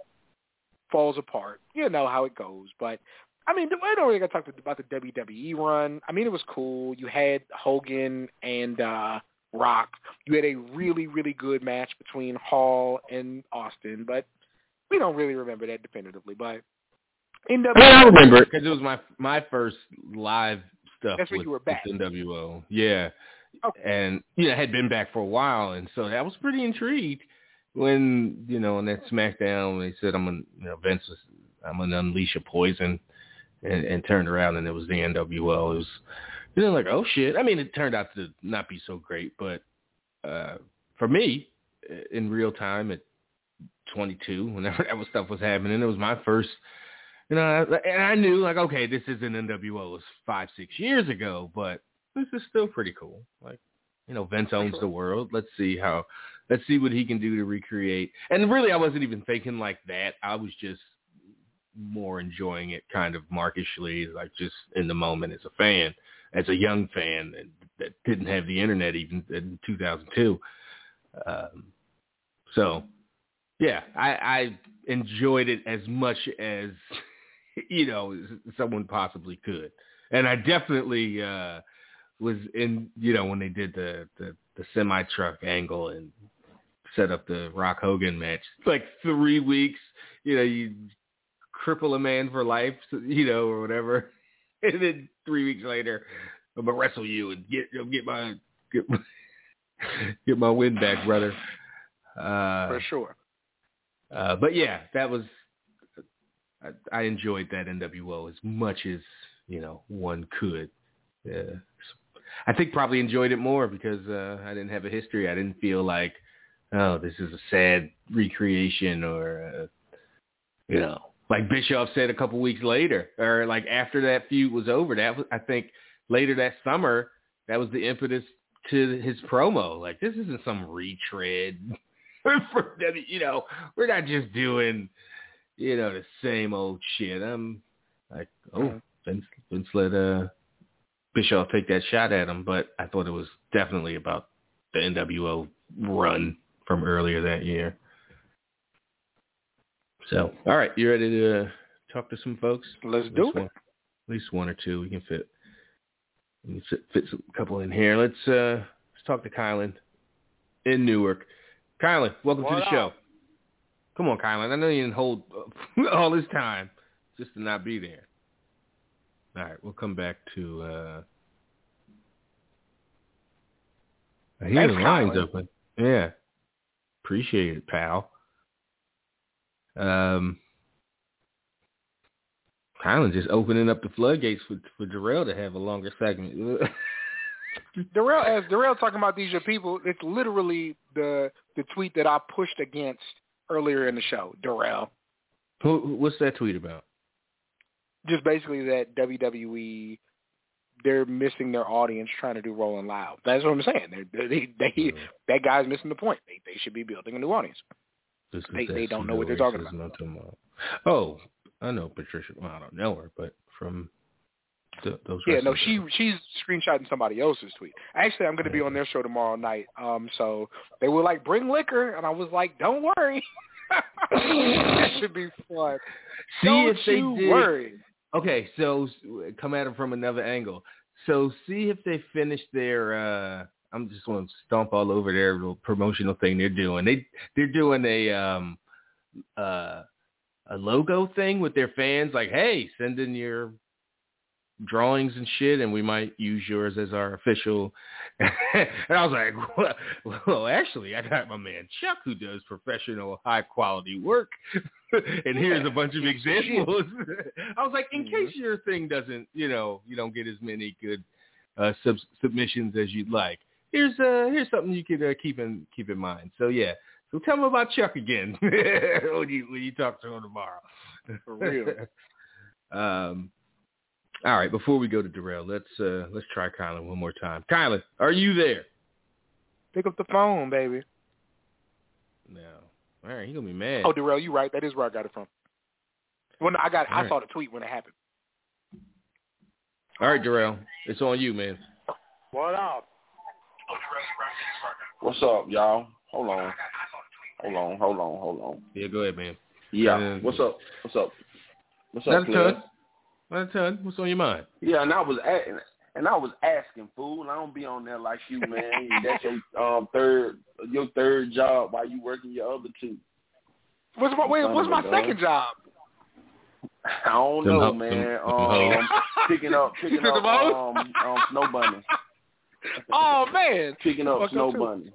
Speaker 1: falls apart. You know how it goes, but I mean, I don't really got to talk about the WWE run. I mean, it was cool. You had Hogan and uh Rock. You had a really, really good match between Hall and Austin, but we don't really remember that definitively. But NWO,
Speaker 3: I, remember it because it was my my first live stuff
Speaker 1: That's when
Speaker 3: with,
Speaker 1: you were back.
Speaker 3: NWO. Yeah,
Speaker 1: Okay.
Speaker 3: and you know, I had been back for a while, and so I was pretty intrigued when you know on that SmackDown when they said I'm gonna you know Vince was I'm gonna unleash a poison, and, and turned around and it was the NWO. It was you know like oh shit. I mean, it turned out to not be so great, but uh for me in real time at 22, whenever that was stuff was happening, it was my first you know, and I knew like, okay, this isn't NWO. It was five, six years ago, but this is still pretty cool. Like, you know, Vince owns the world. Let's see how, let's see what he can do to recreate. And really, I wasn't even thinking like that. I was just more enjoying it kind of markishly, like just in the moment as a fan, as a young fan that, didn't have the internet even in 2002. Um, so, yeah, I, I enjoyed it as much as you know someone possibly could, and I definitely uh, was in you know when they did the the, the semi truck angle and set up the Rock Hogan match. Like three weeks, you know, you cripple a man for life, you know, or whatever, and then three weeks later, I'm gonna wrestle you and get get my get my, get my win back, brother. Uh,
Speaker 1: for sure.
Speaker 3: uh, but yeah, that was I, I enjoyed that NWO as much as you know one could. Yeah. I think probably enjoyed it more because uh, I didn't have a history. I didn't feel like, oh, this is a sad recreation or, uh, you know, like Bischoff said a couple weeks later, or like after that feud was over. That was, I think, later that summer. That was the impetus to his promo. Like this isn't some retread. for you know, we're not just doing, you know, the same old shit. I'm Like, oh. Vince, Vince let uh, Bischoff take that shot at him, but I thought it was definitely about the NWO run from earlier that year. So, all right, you ready to uh, talk to some folks?
Speaker 1: Let's
Speaker 3: At
Speaker 1: do it.
Speaker 3: one- At least one or two we can fit. We can fit, fit some couple in here. Let's uh, let's talk to Kylan in Newark. Kylan, welcome to the
Speaker 4: up?
Speaker 3: show. Come on, Kylan. I know you didn't hold uh, all this time just to not be there. All right, we'll come back to. uh I hear
Speaker 1: Thanks,
Speaker 3: the lines
Speaker 1: Kylan.
Speaker 3: open. Yeah, appreciate it, pal. Um, Kylan just opening up the floodgates for for Darrell to have a longer segment.
Speaker 1: Darrell, as Darrell talking about these your people, it's literally the the tweet that I pushed against earlier in the show. Darrell,
Speaker 3: Who- What's that tweet about?
Speaker 1: just basically that WWE they're missing their audience trying to do Rolling Loud. That's what I'm saying. They're, they they that guy's missing the point. They they should be building a new audience.
Speaker 3: This
Speaker 1: They- they don't know what they're talking about.
Speaker 3: pseudo-racism I'm talking about. Oh, I know Patricia. Well, I don't know her, but from th- those.
Speaker 1: Yeah, no, she she's screenshotting somebody else's tweet. Actually, I'm going to be on their show tomorrow night. Um, so they were like, "Bring liquor," and I was like, "Don't worry, it should be fun."
Speaker 3: See
Speaker 1: Don't
Speaker 3: if they
Speaker 1: you
Speaker 3: did.
Speaker 1: worry.
Speaker 3: Okay, so come at it from another angle. So see if they finish their. uh I'm just going to stomp all over their little promotional thing they're doing. They they're doing a um uh a logo thing with their fans. Like, hey, send in your drawings and shit, and we might use yours as our official. and I was like, well, well, actually, I got my man Chuck who does professional, high quality work, and here's a bunch of examples. I was like, in case your thing doesn't, you know, you don't get as many good uh, sub- submissions as you'd like. Here's uh, here's something you could uh, keep in keep in mind. So yeah. So tell them about Chuck again when you when you talk to him tomorrow.
Speaker 1: For real.
Speaker 3: um, all right, before we go to Darrell, let's uh, let's try Kylan one more time. Kylan, are you there?
Speaker 1: Pick up the phone, baby.
Speaker 3: No. All right, he gonna be mad.
Speaker 1: Oh, Darrell, you right. That is where I got it from. When I got,
Speaker 3: All
Speaker 1: I
Speaker 3: right.
Speaker 1: saw the tweet when it happened.
Speaker 3: All right, Darrell, it's on you, man.
Speaker 4: What up?
Speaker 5: What's up, y'all? Hold on. Hold on, hold on, hold on.
Speaker 3: Yeah, go ahead, man.
Speaker 5: Yeah.
Speaker 3: Uh,
Speaker 5: What's up? What's up? What's up,
Speaker 3: a
Speaker 5: Cliff?
Speaker 3: Not a ton. What's on your mind?
Speaker 5: Yeah, and I was a- and I was asking, fool. I don't be on there like you, man. That's your um third your third job while you working your other two.
Speaker 1: What's my wait? What's my
Speaker 5: a gun.
Speaker 1: second job?
Speaker 5: I don't
Speaker 3: Them
Speaker 5: know,
Speaker 3: ho-
Speaker 5: man.
Speaker 3: them- them
Speaker 5: um, picking up picking up um, um snow bunnies.
Speaker 1: oh man,
Speaker 5: Picking up
Speaker 1: Fuck up
Speaker 5: snow
Speaker 1: too.
Speaker 5: bunnies.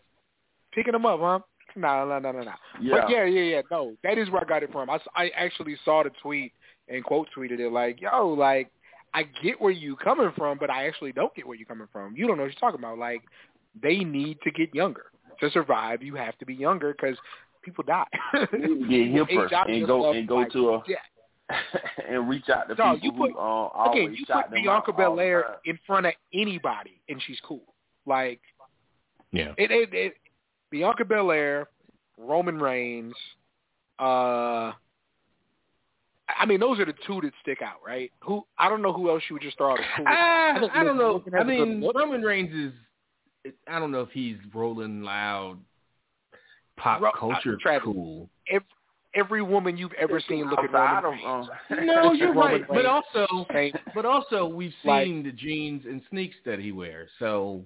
Speaker 1: picking them up, huh? No, no, no, no, no.
Speaker 5: Yeah.
Speaker 1: But yeah, yeah, yeah. No, that is where I got it from. I, I actually saw the tweet and quote tweeted it like, yo, like, I get where you coming from, but I actually don't get where you're coming from. You don't know what you're talking about. Like, they need to get younger. To survive, you have to be younger because people die.
Speaker 5: You need to get hipper and
Speaker 1: and
Speaker 5: go and go
Speaker 1: like,
Speaker 5: to a
Speaker 1: yeah.
Speaker 5: and reach out to
Speaker 1: No,
Speaker 5: people
Speaker 1: you put-
Speaker 5: who always
Speaker 1: Again, you
Speaker 5: shot
Speaker 1: put
Speaker 5: them
Speaker 1: Bianca
Speaker 5: out
Speaker 1: Belair in front of anybody, and she's cool. Like,
Speaker 3: Yeah.
Speaker 1: it, it, it Bianca Belair, Roman Reigns, uh I mean those are the two that stick out, right? Who I don't know who else you would just throw out as cool.
Speaker 3: I, I don't know.
Speaker 1: Logan has
Speaker 3: I
Speaker 1: a good
Speaker 3: mean. Roman Reigns is. I don't know if he's rolling loud, pop
Speaker 1: Ro-
Speaker 3: culture
Speaker 1: uh, Travis,
Speaker 3: cool.
Speaker 1: Every woman you've ever seen look at
Speaker 5: Outside
Speaker 1: Roman Reigns.
Speaker 5: um,
Speaker 3: No, you're right. But also,
Speaker 1: Okay.
Speaker 3: but also, we've
Speaker 1: Like-
Speaker 3: seen the jeans and sneaks that he wears. So,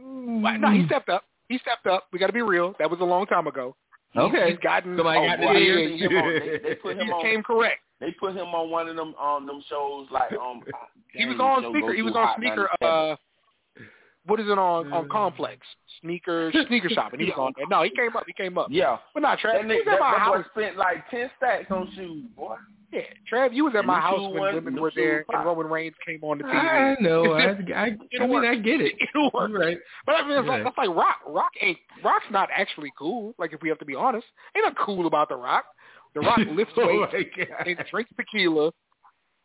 Speaker 1: Why- No, he stepped up. He stepped up. We got to be real. That was a long time ago.
Speaker 3: Okay.
Speaker 1: he's gotten.
Speaker 3: Somebody got
Speaker 5: boy,
Speaker 3: the
Speaker 5: I
Speaker 3: ears.
Speaker 5: seen him on- they- they put
Speaker 1: he
Speaker 5: him on-
Speaker 1: came correct.
Speaker 5: They put him on one of them um them shows like um.
Speaker 1: He was on
Speaker 5: show
Speaker 1: sneaker. He was on
Speaker 5: Hot
Speaker 1: sneaker.
Speaker 5: 97.
Speaker 1: Uh, what is it on on Complex sneaker sneaker shopping? He was on there. No, he came up. He came up.
Speaker 5: yeah,
Speaker 1: But not Trav.
Speaker 5: that
Speaker 1: You
Speaker 5: nigga,
Speaker 1: was at
Speaker 5: that,
Speaker 1: my
Speaker 5: that boy
Speaker 1: house.
Speaker 5: spent like ten stacks on shoes, boy.
Speaker 1: Yeah, Trav, you was at
Speaker 5: And
Speaker 1: my house when
Speaker 5: wasn't-
Speaker 1: women were there
Speaker 5: shoes
Speaker 1: and
Speaker 5: pop.
Speaker 1: Roman Reigns came on the TV.
Speaker 3: I know. I, I,
Speaker 1: it
Speaker 3: I mean. I get it.
Speaker 1: It works.
Speaker 3: You're right.
Speaker 1: But I mean, it's, like, that's like Rock. Rock ain't Rock's not actually cool. Like if we have to be honest, ain't not cool about the Rock. The Rock lifts
Speaker 3: oh
Speaker 1: weights
Speaker 3: my God.
Speaker 1: and drinks tequila,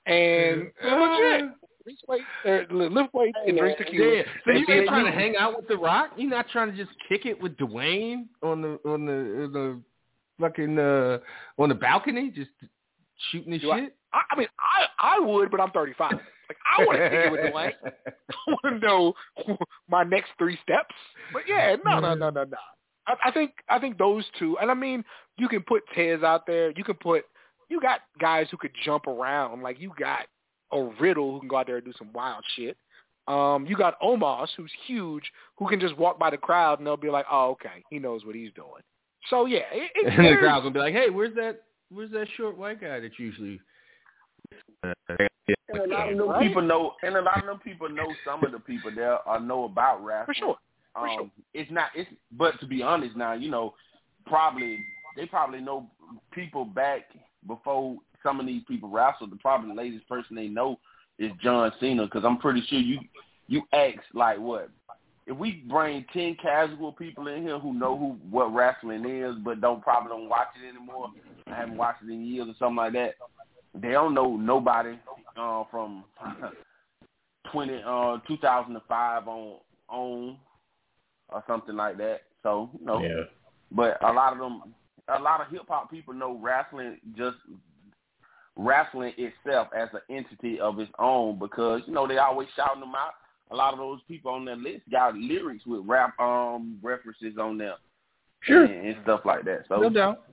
Speaker 1: and legit drinks weights, uh, lift weights and drinks tequila.
Speaker 3: Yeah. So
Speaker 1: And
Speaker 3: you ain't trying to hang out with The Rock? You're not trying to just kick it with Dwayne on the on the on the fucking uh on the balcony, just shooting his
Speaker 1: Do
Speaker 3: shit?
Speaker 1: I, I mean, I I would, but I'm 35. Like I want to kick it with Dwayne. I want to know my next three steps. But yeah, no, no, no, no, no. I, I think I think those two, and I mean, you can put Tez out there. You can put you got guys who could jump around. Like you got a Riddle who can go out there and do some wild shit. Um, you got Omos who's huge, who can just walk by the crowd and they'll be like, "Oh, okay, he knows what he's doing." So yeah, it, it,
Speaker 3: and the
Speaker 1: there's-
Speaker 3: crowd gonna be like, "Hey, where's that? Where's that short white guy that usually?"
Speaker 5: And a lot of them
Speaker 1: Right?
Speaker 5: people know, and a lot of them people know some of the people there or know about rap.
Speaker 1: for sure. For
Speaker 5: um,
Speaker 1: sure.
Speaker 5: It's not. It's but to be honest, now you know, probably they probably know people back before some of these people wrestled. The probably the latest person they know is John Cena because I'm pretty sure you you ask like what if we bring ten casual people in here who know who what wrestling is but don't probably don't watch it anymore, I haven't watched it in years or something like that. They don't know nobody uh, from twenty uh, two thousand and five on on or something like that. So you know,
Speaker 3: Yeah.
Speaker 5: but a lot of them, a lot of hip hop people know wrestling just wrestling itself as an entity of its own because you know they always shouting them out. A lot of those people on that list got lyrics with rap um references on them,
Speaker 3: Sure.
Speaker 5: and, and stuff like that. So
Speaker 3: No doubt.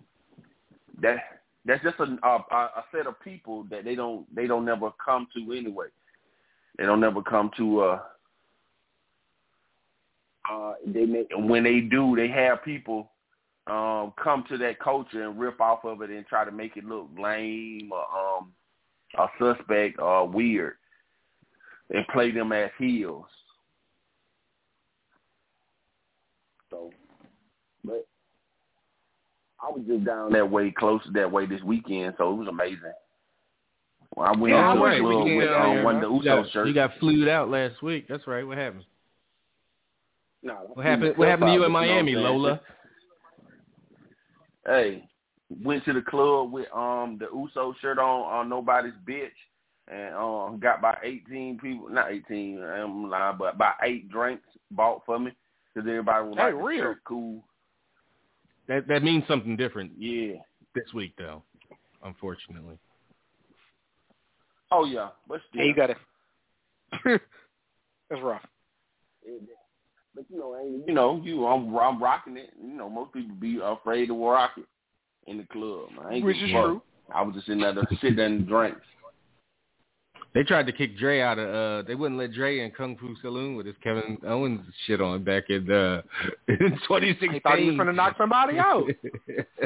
Speaker 5: that that's just a, a a set of people that they don't they don't never come to anyway. They don't never come to. uh uh They make when they do, they have people um come to that culture and rip off of it and try to make it look lame or um or suspect or weird and play them as heels. So, but I was just down that way, close to that way this weekend, so it was amazing. Well, I went
Speaker 1: Yeah,
Speaker 5: into
Speaker 1: I
Speaker 5: a
Speaker 1: went
Speaker 5: club with um, one of the
Speaker 3: You
Speaker 5: Uso
Speaker 3: got,
Speaker 5: shirts.
Speaker 3: you got flued out last week. That's right. What happened?
Speaker 5: Nah,
Speaker 3: What happened? What happened to you in Miami, Lola?
Speaker 5: Hey, went to the club with um the Uso shirt on on nobody's bitch, and um got by eighteen people, not eighteen, I'm lying, but about eight drinks bought for me because everybody was
Speaker 1: Hey,
Speaker 5: like, the
Speaker 1: real.
Speaker 5: shirt cool.
Speaker 3: That that means something different
Speaker 5: Yeah.
Speaker 3: this week, though. Unfortunately.
Speaker 5: Oh yeah, but still.
Speaker 1: Yeah, you got it. That's rough.
Speaker 5: But you know, ain't- you know, you I'm, I'm rocking it. You know, most people be afraid to rock it in the club. I ain't
Speaker 1: Which
Speaker 5: give
Speaker 1: is
Speaker 5: fuck.
Speaker 1: true.
Speaker 5: I was just in there to sit there and drink.
Speaker 3: They tried to kick Dre out of. uh They wouldn't let Dre in Kung Fu Saloon with his Kevin Owens shit on back in uh in 2016.
Speaker 1: They thought he was going to knock somebody out.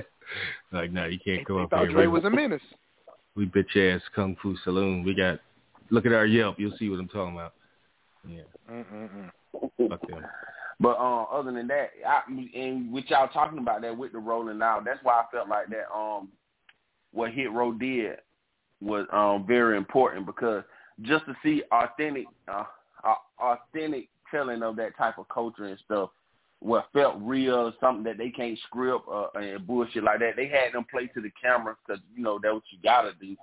Speaker 3: like, no, you can't
Speaker 1: They
Speaker 3: go up
Speaker 1: thought
Speaker 3: here.
Speaker 1: Dre
Speaker 3: We-
Speaker 1: was a menace.
Speaker 3: we bitch ass Kung Fu Saloon. We got. Look at our Yelp. You'll see what I'm talking about. Yeah,
Speaker 1: Mm-mm-mm.
Speaker 5: But uh, other than that, I, and with y'all talking about that with the rolling out, that's why I felt like that. Um, what Hit Row did was um very important because just to see authentic, uh, uh, authentic telling of that type of culture and stuff, what felt real, something that they can't script uh, and bullshit like that. They had them play to the camera because you know that's what you gotta do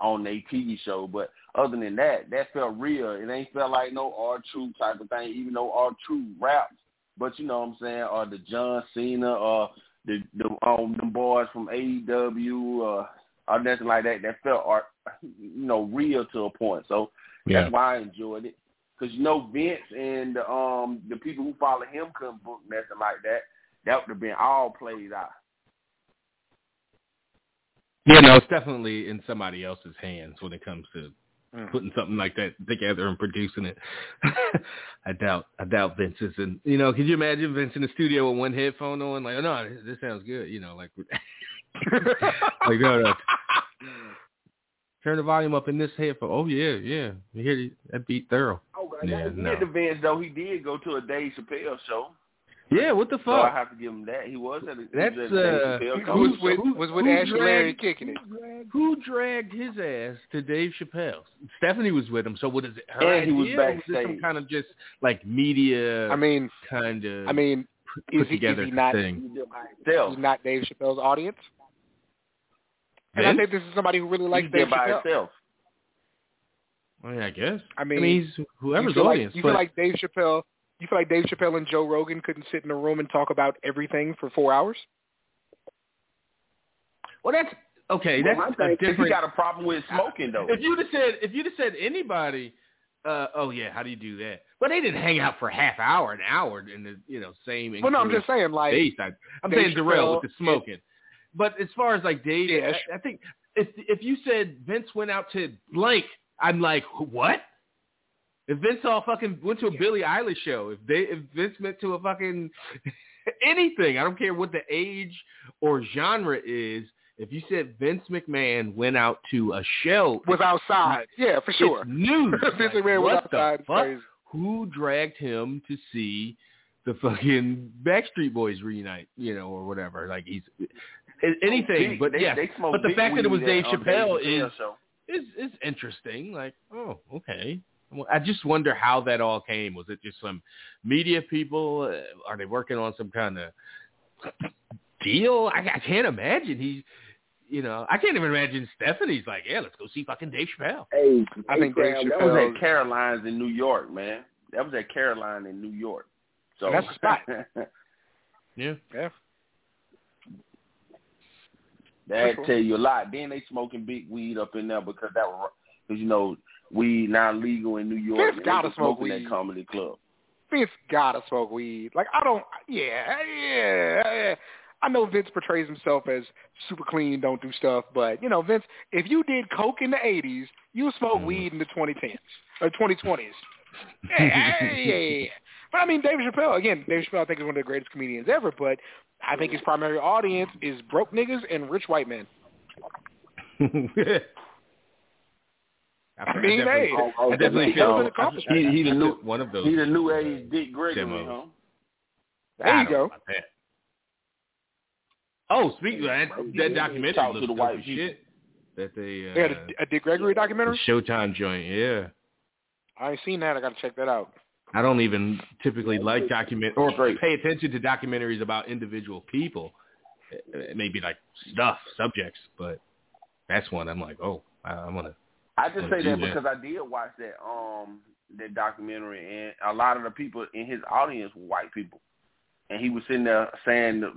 Speaker 5: on their TV show. But other than that, that felt real. It ain't felt like no R True type of thing, even though R True raps. But you know what I'm saying, or the John Cena or the the um them boys from AEW or or nothing like that. That felt art, you know, real to a point. So
Speaker 3: Yeah.
Speaker 5: that's why I enjoyed it. Cause you know Vince and the, um the people who follow him couldn't book nothing like that. That would have been all played out.
Speaker 3: Yeah, no, it's definitely in somebody else's hands when it comes to
Speaker 1: Mm.
Speaker 3: putting something like that together and producing it. I doubt, I doubt Vince is in. You know, could you imagine Vince in the studio with one headphone on, like, oh no, this, this sounds good. You know, like, like no, no, turn the volume up in this headphone. Oh yeah, yeah, you hear that beat thorough.
Speaker 5: Oh,
Speaker 3: I Yeah,
Speaker 5: he
Speaker 3: no.
Speaker 5: had the Vince though. He did go to a Dave Chappelle show.
Speaker 3: Yeah, what the
Speaker 5: So I have to give him that. He was at a, he
Speaker 3: That's,
Speaker 5: was at a
Speaker 3: uh,
Speaker 5: Dave
Speaker 1: was with
Speaker 3: who-
Speaker 1: was with
Speaker 3: who
Speaker 1: Ashley Larry
Speaker 3: dragged-
Speaker 1: kicking it.
Speaker 3: Who dragged his ass to Dave Chappelle's? Stephanie was with him. So what is it? Her
Speaker 5: And he was
Speaker 3: idea, or this some
Speaker 5: backstage.
Speaker 3: kind of just like media
Speaker 1: I mean,
Speaker 3: kind of
Speaker 1: I mean,
Speaker 3: put
Speaker 1: is he, is
Speaker 3: together
Speaker 1: he not
Speaker 3: thing.
Speaker 5: He did by himself.
Speaker 1: he's not Dave Chappelle's audience? And I think this is somebody who really likes
Speaker 5: he
Speaker 1: Dave
Speaker 5: did by
Speaker 1: Chappelle.
Speaker 5: himself.
Speaker 3: I mean, I guess.
Speaker 1: I mean,
Speaker 3: he's
Speaker 1: you
Speaker 3: whoever's
Speaker 1: feel
Speaker 3: audience.
Speaker 1: like you
Speaker 3: but
Speaker 1: feel like Dave Chappelle. You feel like Dave Chappelle and Joe Rogan couldn't sit in a room and talk about everything for four hours?
Speaker 3: well, that's okay,
Speaker 5: But
Speaker 3: that's
Speaker 5: my
Speaker 3: a
Speaker 5: thing is he got a problem with smoking though.
Speaker 3: If you'd have said, if you'd have said anybody, uh, oh yeah, how do you do that? But they didn't hang out for half hour, an hour in the you know same.
Speaker 1: Well, no, I'm just saying, like,
Speaker 3: space. I, I'm
Speaker 1: Dave
Speaker 3: saying Darrell with the smoking. But as far as like Dave,
Speaker 1: Yeah,
Speaker 3: I, I think if if you said Vince went out to blank, I'm like, what? If Vince all fucking went to a Billie Eilish show, if they if Vince went to a fucking anything, I don't care what the age or genre is. If you said Vince McMahon went out to a show,
Speaker 1: was outside. Yeah, for sure.
Speaker 3: it's news.
Speaker 1: Vince
Speaker 3: Like,
Speaker 1: McMahon was
Speaker 3: what
Speaker 1: outside.
Speaker 3: Fuck?
Speaker 1: crazy.
Speaker 3: Who dragged him to see the fucking Backstreet Boys reunite, you know, or whatever? Like he's anything,
Speaker 5: Big-
Speaker 3: but
Speaker 5: they,
Speaker 3: yeah.
Speaker 5: they
Speaker 3: but the fact that it was Dave Chappelle
Speaker 5: Chappelle
Speaker 3: is is is interesting. Like, oh, okay. Well, I just wonder how that all came. Was it just some media people? Uh, Are they working on some kind of deal? I, I can't imagine he's. You know, I can't even imagine Stephanie's like, yeah, let's go see fucking Dave Chappelle.
Speaker 5: Hey,
Speaker 1: I think Dave
Speaker 5: Cram, that was at Caroline's in New York, man. That was at Caroline in New York. So
Speaker 1: That's the spot.
Speaker 3: Yeah.
Speaker 1: Yeah.
Speaker 5: that tell you a lot. Then they smoking big weed up in there because that was because you know weed now legal in New York.
Speaker 1: Vince gotta smoke weed.
Speaker 5: That comedy club.
Speaker 1: Vince gotta smoke weed. Like I don't. Yeah, yeah, yeah. I know Vince portrays himself as super clean, don't do stuff, but you know, Vince, if you did coke in the '80s, you smoke
Speaker 3: Mhm.
Speaker 1: weed in the 2010s or 2020s. yeah, yeah, yeah, yeah. But I mean, David Chappelle again. David Chappelle, I think, is one of the greatest comedians ever. But I think his primary audience is broke niggas and rich white men. I mean, hey,
Speaker 5: Oh, oh,
Speaker 3: I definitely
Speaker 5: he-
Speaker 3: feel
Speaker 1: he-
Speaker 5: he- he the new-
Speaker 3: one of those.
Speaker 5: He the new age Dick Gregory,
Speaker 3: Demos.
Speaker 5: huh?
Speaker 1: There
Speaker 3: I
Speaker 1: you go.
Speaker 3: Oh, speaking of that, that documentary looks
Speaker 5: the
Speaker 3: dope
Speaker 5: white
Speaker 3: shit. That they uh,
Speaker 1: They had a, a Dick Gregory documentary.
Speaker 3: Showtime joint. Yeah,
Speaker 1: I ain't seen that. I got to check that out.
Speaker 3: I don't even typically like document or pay attention to documentaries about individual people. It may be like stuff, subjects, but that's one I'm like, oh, I, I want to.
Speaker 5: I just say that
Speaker 3: that.
Speaker 5: because I did watch that um that documentary, and a lot of the people in his audience were white people, and he was sitting there saying the,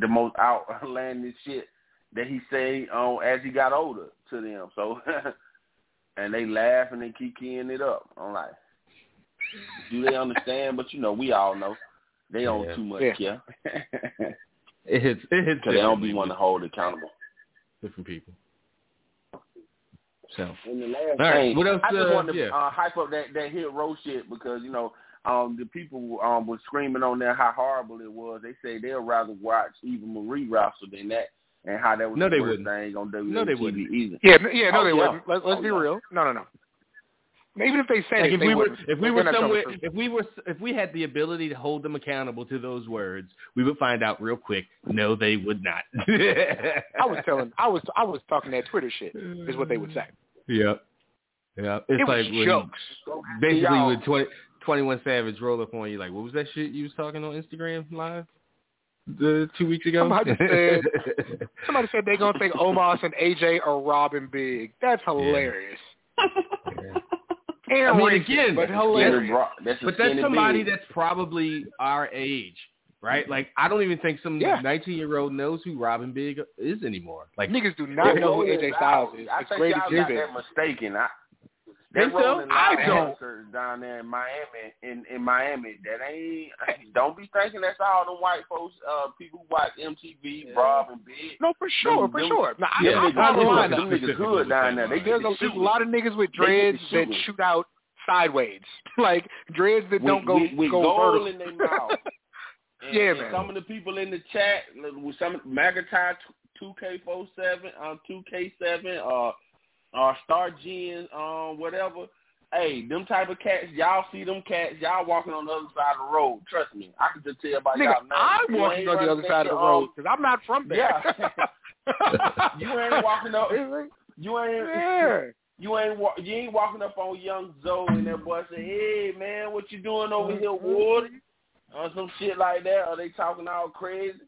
Speaker 5: the most outlandish shit that he say um as he got older to them. So, and they laugh and they keep keying it up. I'm like, do they understand? But you know, we all know they don't
Speaker 3: Yeah.
Speaker 5: too much
Speaker 1: Yeah.
Speaker 5: care
Speaker 3: It hits. It hits.
Speaker 5: because they don't be one to hold accountable.
Speaker 3: different people. So,
Speaker 5: And the last
Speaker 3: All right,
Speaker 5: thing,
Speaker 3: what else,
Speaker 5: I just
Speaker 3: uh,
Speaker 5: wanted to
Speaker 3: yeah.
Speaker 5: uh, hype up that that hit row shit because you know um the people um was screaming on there how horrible it was. They say they'll rather watch Eva Marie wrestle than that, and how that was
Speaker 3: No,
Speaker 5: the
Speaker 3: they
Speaker 5: worst
Speaker 3: wouldn't.
Speaker 5: thing on WWE
Speaker 3: No, they
Speaker 5: TV
Speaker 3: wouldn't.
Speaker 5: either.
Speaker 1: Yeah, yeah, no,
Speaker 5: Oh,
Speaker 1: they
Speaker 5: yeah.
Speaker 1: wouldn't. Let, let's
Speaker 5: Oh,
Speaker 1: be
Speaker 5: yeah.
Speaker 1: real. No, no, no. Even if they said
Speaker 3: like
Speaker 1: it,
Speaker 3: if we were if we were somewhere if we were if we had the ability to hold them accountable to those words, we would find out real quick. No, they would not.
Speaker 1: I was telling, I was, I was talking that Twitter shit. Is what they would say.
Speaker 3: Yep. Yeah. It's
Speaker 1: it was
Speaker 3: like
Speaker 1: jokes.
Speaker 3: basically
Speaker 5: Y'all-
Speaker 3: when 20, 21 Savage roll up on you like, what was that shit you was talking on Instagram live the two weeks ago?
Speaker 1: Somebody said- Somebody said they're gonna think Omos and AJ are robbing big. That's hilarious. And
Speaker 3: I mean,
Speaker 1: racist,
Speaker 3: again,
Speaker 1: but hilarious.
Speaker 5: bro- that's
Speaker 3: but that's somebody
Speaker 5: big.
Speaker 3: that's probably our age, right? Like I don't even think some
Speaker 1: Yeah.
Speaker 3: 19 year old knows who Rob and Big is anymore. Like
Speaker 1: Niggas do not know who AJ Styles is.
Speaker 5: I
Speaker 1: It's
Speaker 5: think
Speaker 1: great
Speaker 5: y'all
Speaker 1: to
Speaker 5: got that mistaken. I, that
Speaker 3: Think so?
Speaker 5: Rolling
Speaker 1: I
Speaker 5: Loud
Speaker 1: don't.
Speaker 5: down there in Miami, in in Miami, that ain't. Don't be thinking that's all the white folks, uh, people who watch MTV, Rob and Big.
Speaker 1: No, for sure,
Speaker 5: Them-
Speaker 1: for
Speaker 5: them-
Speaker 1: sure. Now, I,
Speaker 3: Yeah,
Speaker 1: I
Speaker 3: they-
Speaker 1: draw the
Speaker 3: they-
Speaker 1: line
Speaker 3: they-
Speaker 1: up.
Speaker 5: Them niggas hood down there. They
Speaker 1: There's
Speaker 5: get
Speaker 1: a, a lot of niggas with dreads
Speaker 5: get
Speaker 1: that shoot out sideways, like dreads that don't
Speaker 5: with,
Speaker 1: go
Speaker 5: with, with
Speaker 1: go
Speaker 5: gold
Speaker 1: vertical.
Speaker 5: in their mouth. And,
Speaker 1: Yeah,
Speaker 5: and
Speaker 1: man.
Speaker 5: Some of the people in the chat, with some McIntyre two K four seven, um, two K seven, uh, uh, Star Gen, um, whatever. Hey, them type of cats, y'all see them cats, y'all walking on the other side of the road. Trust me, I can just tell by
Speaker 1: Nigga,
Speaker 5: y'all. names.
Speaker 1: I'm walking on the other side of the road
Speaker 5: um,
Speaker 1: because I'm not from there.
Speaker 5: Yeah. You ain't walking up. You ain't.
Speaker 1: yeah.
Speaker 5: You ain't wa- you ain't walking up on young Zoe and that boy say, "Hey man, what you doing over here, Ward?" Or some shit like that. Or they talking all crazy,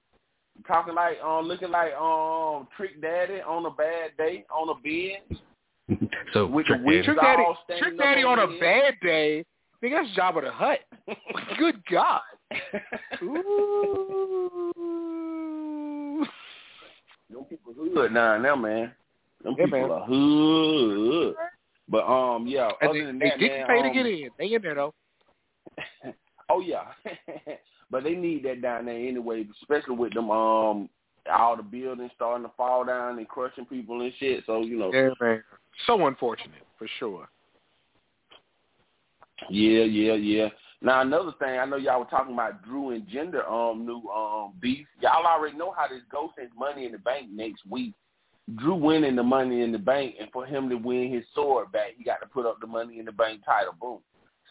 Speaker 5: talking like um, looking like um, Trick Daddy on a bad day on a bed
Speaker 3: so
Speaker 5: with the
Speaker 3: Trick
Speaker 5: wigs
Speaker 1: Trick Daddy, Trick Daddy on a
Speaker 5: his
Speaker 1: bad day. Nigga, that's Jabba the Hutt. Good God. Ooh.
Speaker 5: Them people hood put down there, man. Them
Speaker 1: Yeah,
Speaker 5: people
Speaker 1: man.
Speaker 5: are hood. But um, yeah.
Speaker 1: And
Speaker 5: other
Speaker 1: they,
Speaker 5: than
Speaker 1: they
Speaker 5: that,
Speaker 1: didn't
Speaker 5: man,
Speaker 1: pay to
Speaker 5: um,
Speaker 1: get in. They in there though.
Speaker 5: Oh yeah, but they need that down there anyway, especially with them um all the buildings starting to fall down and crushing people and shit. So you know,
Speaker 1: Yeah, man. So unfortunate for sure.
Speaker 5: yeah, yeah, yeah. Now another thing, I know y'all were talking about Drew and Jinder um new um beef. Y'all already know how this goes since Money in the Bank next week. Drew winning the Money in the Bank, and for him to win his sword back, he got to put up the Money in the Bank title. Boom,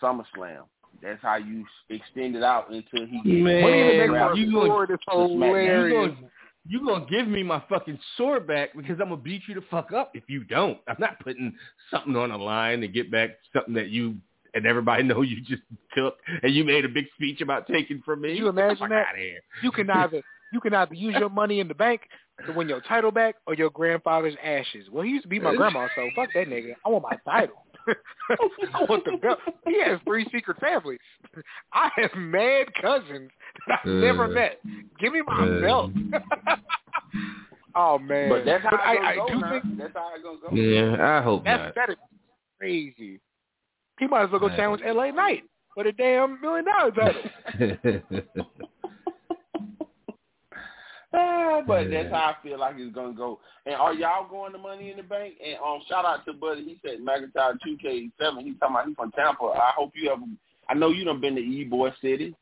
Speaker 5: SummerSlam. That's how you s- extend it out until he gets
Speaker 3: Man,
Speaker 1: Money in the Bank
Speaker 5: drafted
Speaker 1: for
Speaker 3: you
Speaker 1: a
Speaker 3: gonna-
Speaker 1: sword is.
Speaker 3: You
Speaker 1: hilarious.
Speaker 3: You gonna give me my fucking sword back because I'm gonna beat you the fuck up if you don't. I'm not putting something on the line to get back something that you and everybody know you just took and you made a big speech about taking from me.
Speaker 1: You imagine
Speaker 3: Get the fuck
Speaker 1: that? You can either you can either use your money in the bank to win your title back or your grandfather's ashes. Well, he used to be my grandma, so fuck that nigga. I want my title. I want the belt. He has three secret families. I have mad cousins that I've never
Speaker 3: Uh,
Speaker 1: met. Give me my
Speaker 3: uh.
Speaker 1: belt. oh man.
Speaker 5: But that's how
Speaker 1: I,
Speaker 5: it's
Speaker 1: I
Speaker 5: gonna go
Speaker 1: do
Speaker 5: now.
Speaker 1: think
Speaker 5: That's how it's gonna go.
Speaker 3: Yeah, I hope
Speaker 1: that's
Speaker 3: not.
Speaker 1: that is crazy. He might as well go
Speaker 3: Yeah.
Speaker 1: challenge LA Knight for the damn million dollar title.
Speaker 5: Ah, but that's how I feel like it's gonna go. And are y'all going to Money in the Bank? And um, shout out to Buddy. He said McIntyre two K seven. He's talking about he's from Tampa. I hope you have. I know you done been to E Boy City.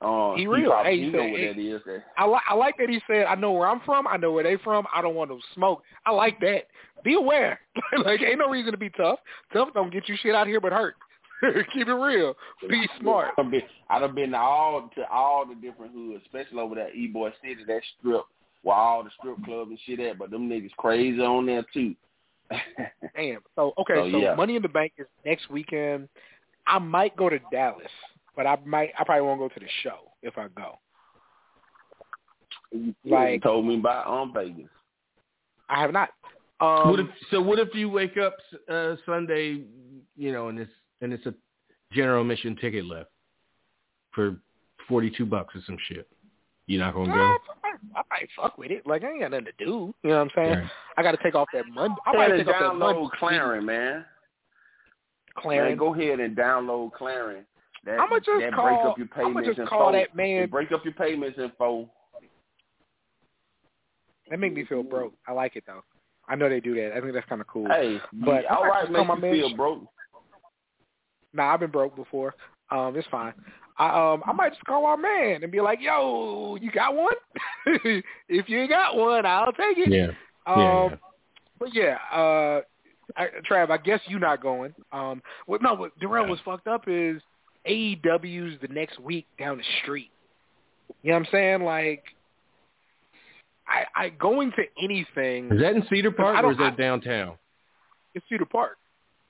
Speaker 5: Uh,
Speaker 1: He real. Hey,
Speaker 5: you know
Speaker 1: said-
Speaker 5: what that is. That,
Speaker 1: I like I like that he said, I know where I'm from, I know where they from, I don't want no smoke. I like that. Be aware. like ain't no reason to be tough. Tough don't get you shit out here but hurt. Keep it real. Be smart.
Speaker 5: I done been, I done been to all to all the different hoods, especially over that E Boy City, that strip where all the strip clubs and shit at. But them niggas crazy on there too.
Speaker 1: Damn. So okay,
Speaker 5: So,
Speaker 1: so
Speaker 5: yeah.
Speaker 1: Money in the Bank is next weekend. I might go to Dallas, but I might I probably won't go to the show if I go. Like-
Speaker 5: You told me about um Vegas.
Speaker 1: I have not. Um
Speaker 3: what if, so what if you wake up uh, Sunday, you know, and it's and it's a general admission ticket left for forty two bucks or some shit? You not gonna go?
Speaker 1: I might fuck with it. Like I ain't got nothing to do. You know what I'm saying?
Speaker 3: Right.
Speaker 1: I got to take off that Monday. I
Speaker 5: Go
Speaker 1: might
Speaker 5: ahead and
Speaker 1: take off that Monday.
Speaker 5: download Klarna, man. Man, go ahead and download Klarna. That,
Speaker 1: I'ma just
Speaker 5: that
Speaker 1: call.
Speaker 5: break up your
Speaker 1: I'ma
Speaker 5: payments
Speaker 1: just
Speaker 5: info.
Speaker 1: call that
Speaker 5: It
Speaker 1: man.
Speaker 5: break up your payments info.
Speaker 1: That make me feel broke. I like it though. I know they do that. I think that's kind of cool.
Speaker 5: Hey,
Speaker 1: But
Speaker 5: all
Speaker 1: I
Speaker 5: right,
Speaker 1: just
Speaker 5: make you
Speaker 1: my man
Speaker 5: feel broke.
Speaker 1: Nah, I've been broke before. Um, it's fine. I um I might just call our man and be like, "Yo, you got one? if you got one, I'll take it."
Speaker 3: Yeah.
Speaker 1: Um,
Speaker 3: Yeah, yeah.
Speaker 1: But yeah, uh, I, Trav, I guess you're not going. Um, what no, what Darrell was fucked up is AEW's the next week down the street. You know what I'm saying? Like, I, I going to anything.
Speaker 3: Is that in Cedar Park or is that downtown?
Speaker 1: It's Cedar Park.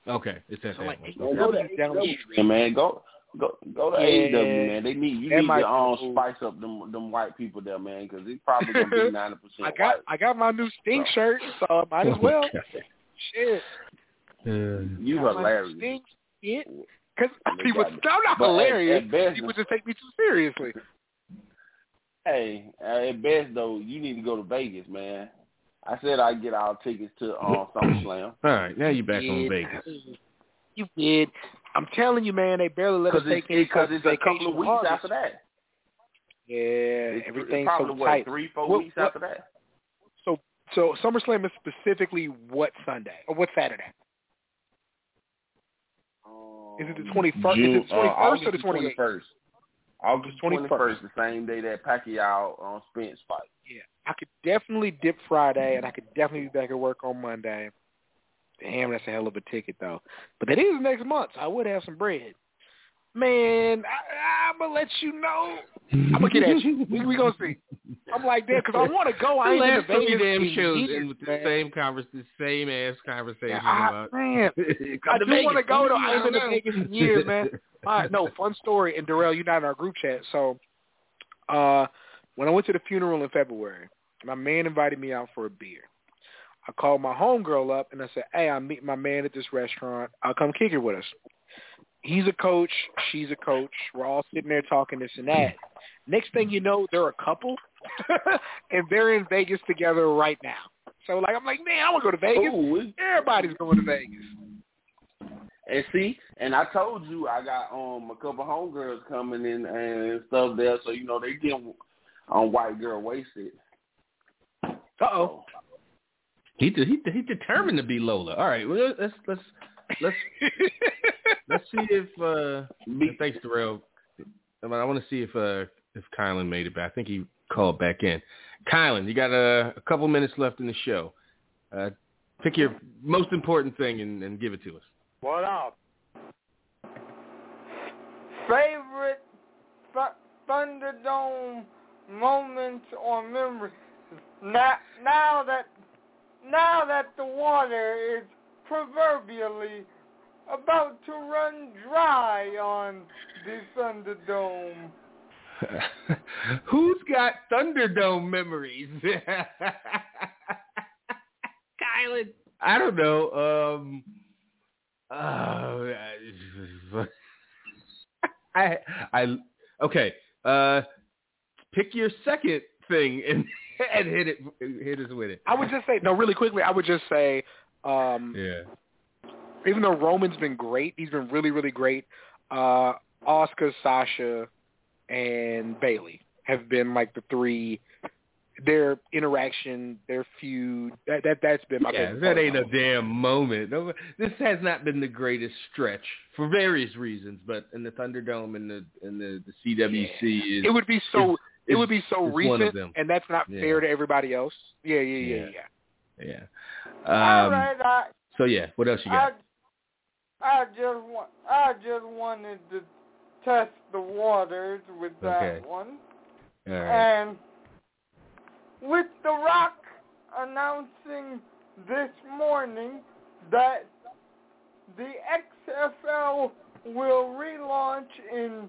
Speaker 3: Okay, it's at
Speaker 1: So
Speaker 3: that
Speaker 1: like
Speaker 3: one.
Speaker 5: Man, go to
Speaker 1: AEW down the
Speaker 5: AEW,
Speaker 1: street.
Speaker 5: man. Go go go to
Speaker 1: Yeah.
Speaker 5: AEW, man. They need you
Speaker 1: That
Speaker 5: need
Speaker 1: might
Speaker 5: to
Speaker 1: be
Speaker 5: um
Speaker 1: cool.
Speaker 5: spice up them them white people there, man, because it's probably gonna be ninety percent.
Speaker 1: I got
Speaker 5: white.
Speaker 1: I got my new Sting shirt, so I might as well. Shit,
Speaker 3: Uh,
Speaker 5: You
Speaker 1: got my
Speaker 5: hilarious.
Speaker 1: Sting shit. Because
Speaker 5: They
Speaker 1: people,
Speaker 5: got.
Speaker 1: I'm not
Speaker 5: But
Speaker 1: hilarious.
Speaker 5: At, best,
Speaker 1: People just take me too seriously.
Speaker 5: hey, uh, at best though, you need to go to Vegas, man. I said I'd get our tickets to um SummerSlam.
Speaker 3: all right, now you're back on
Speaker 1: did.
Speaker 3: Vegas.
Speaker 1: You did. I'm telling you, man, they barely let us
Speaker 5: Because
Speaker 1: take
Speaker 5: it's,
Speaker 1: any
Speaker 5: because it's a couple of weeks
Speaker 1: August.
Speaker 5: after that.
Speaker 1: Yeah,
Speaker 5: It's,
Speaker 1: everything's
Speaker 5: it's probably
Speaker 1: so
Speaker 5: what
Speaker 1: tight.
Speaker 5: three, four
Speaker 1: What-
Speaker 5: weeks
Speaker 1: what-
Speaker 5: after that.
Speaker 1: So, so SummerSlam is specifically what Sunday or what Saturday? Is it the 21st?
Speaker 5: June,
Speaker 1: Is it the 21st
Speaker 5: uh,
Speaker 1: or the 28th?
Speaker 5: 21st? August
Speaker 1: 21st.
Speaker 5: 21st, the same day that Pacquiao on um, Spence fight.
Speaker 1: Yeah, I could definitely dip Friday, and I could definitely be back at work on Monday. Damn, that's a hell of a ticket, though. But that is next month, so I would have some bread. Man, I, I'm gonna let you know. I'm gonna get at you. We, we gonna see. I'm like that because I want to go. I ain't
Speaker 3: last three
Speaker 1: Vegas
Speaker 3: damn
Speaker 1: in
Speaker 3: shows
Speaker 1: years,
Speaker 3: with the same convers the same ass conversation
Speaker 1: I,
Speaker 3: about
Speaker 1: man, I do want to go though. I ain't been to Vegas in years, man. All right, no, fun story. And Darrell, you're not in our group chat. So, uh, when I went to the funeral in February, my man invited me out for a beer. I called my homegirl up and I said, "Hey, I'm meeting my man at this restaurant. I'll come kick it with us." He's a coach. She's a coach. We're all sitting there talking this and that. Next thing you know, they're a couple, and they're in Vegas together right now. So like I'm like, man, I want to go to Vegas.
Speaker 5: Ooh,
Speaker 1: Everybody's going to Vegas.
Speaker 5: And see, and I told you I got um a couple homegirls coming in and stuff there, so you know they get on white girl wasted.
Speaker 1: Uh oh.
Speaker 3: He de- he de- he determined to be Lola. All right, well, let's let's let's let's see if uh
Speaker 5: Be-
Speaker 3: thanks Darrell. I, mean, I want to see if uh if Kylan made it back. I think he called back in. Kylan, you got a, a couple minutes left in the show. Uh, pick your most important thing and, and give it to us.
Speaker 4: What up? Favorite th- Thunderdome moments or memories? Now, now that now that the water is proverbially about to run dry on the Thunderdome.
Speaker 3: Who's got Thunderdome memories? Kylan. I don't know. Um, uh, I I okay. Uh, pick your second thing and and hit it hit us with it.
Speaker 1: I would just say no, really quickly. I would just say, um,
Speaker 3: Yeah.
Speaker 1: even though Roman's been great, he's been really, really great. Uh, Asuka, Sasha, and Bayley have been like the three. Their interaction, their feud, that that that's been my
Speaker 3: Yeah,
Speaker 1: favorite
Speaker 3: that ain't a damn moment. This has not been the greatest stretch for various reasons, but in the Thunderdome and the in the, the CWC is
Speaker 1: It would be so.
Speaker 3: Is-
Speaker 1: it would be so
Speaker 3: is one of
Speaker 1: recent,
Speaker 3: them.
Speaker 1: and that's not
Speaker 3: Yeah.
Speaker 1: fair to everybody else. Yeah, yeah, yeah,
Speaker 3: Yeah.
Speaker 1: yeah.
Speaker 3: yeah. Um,
Speaker 4: right, I
Speaker 3: So yeah, what else you got?
Speaker 4: I just want, I just wanted to test the waters with that
Speaker 3: Okay.
Speaker 4: one.
Speaker 3: All right.
Speaker 4: And with The Rock announcing this morning that the XFL will relaunch in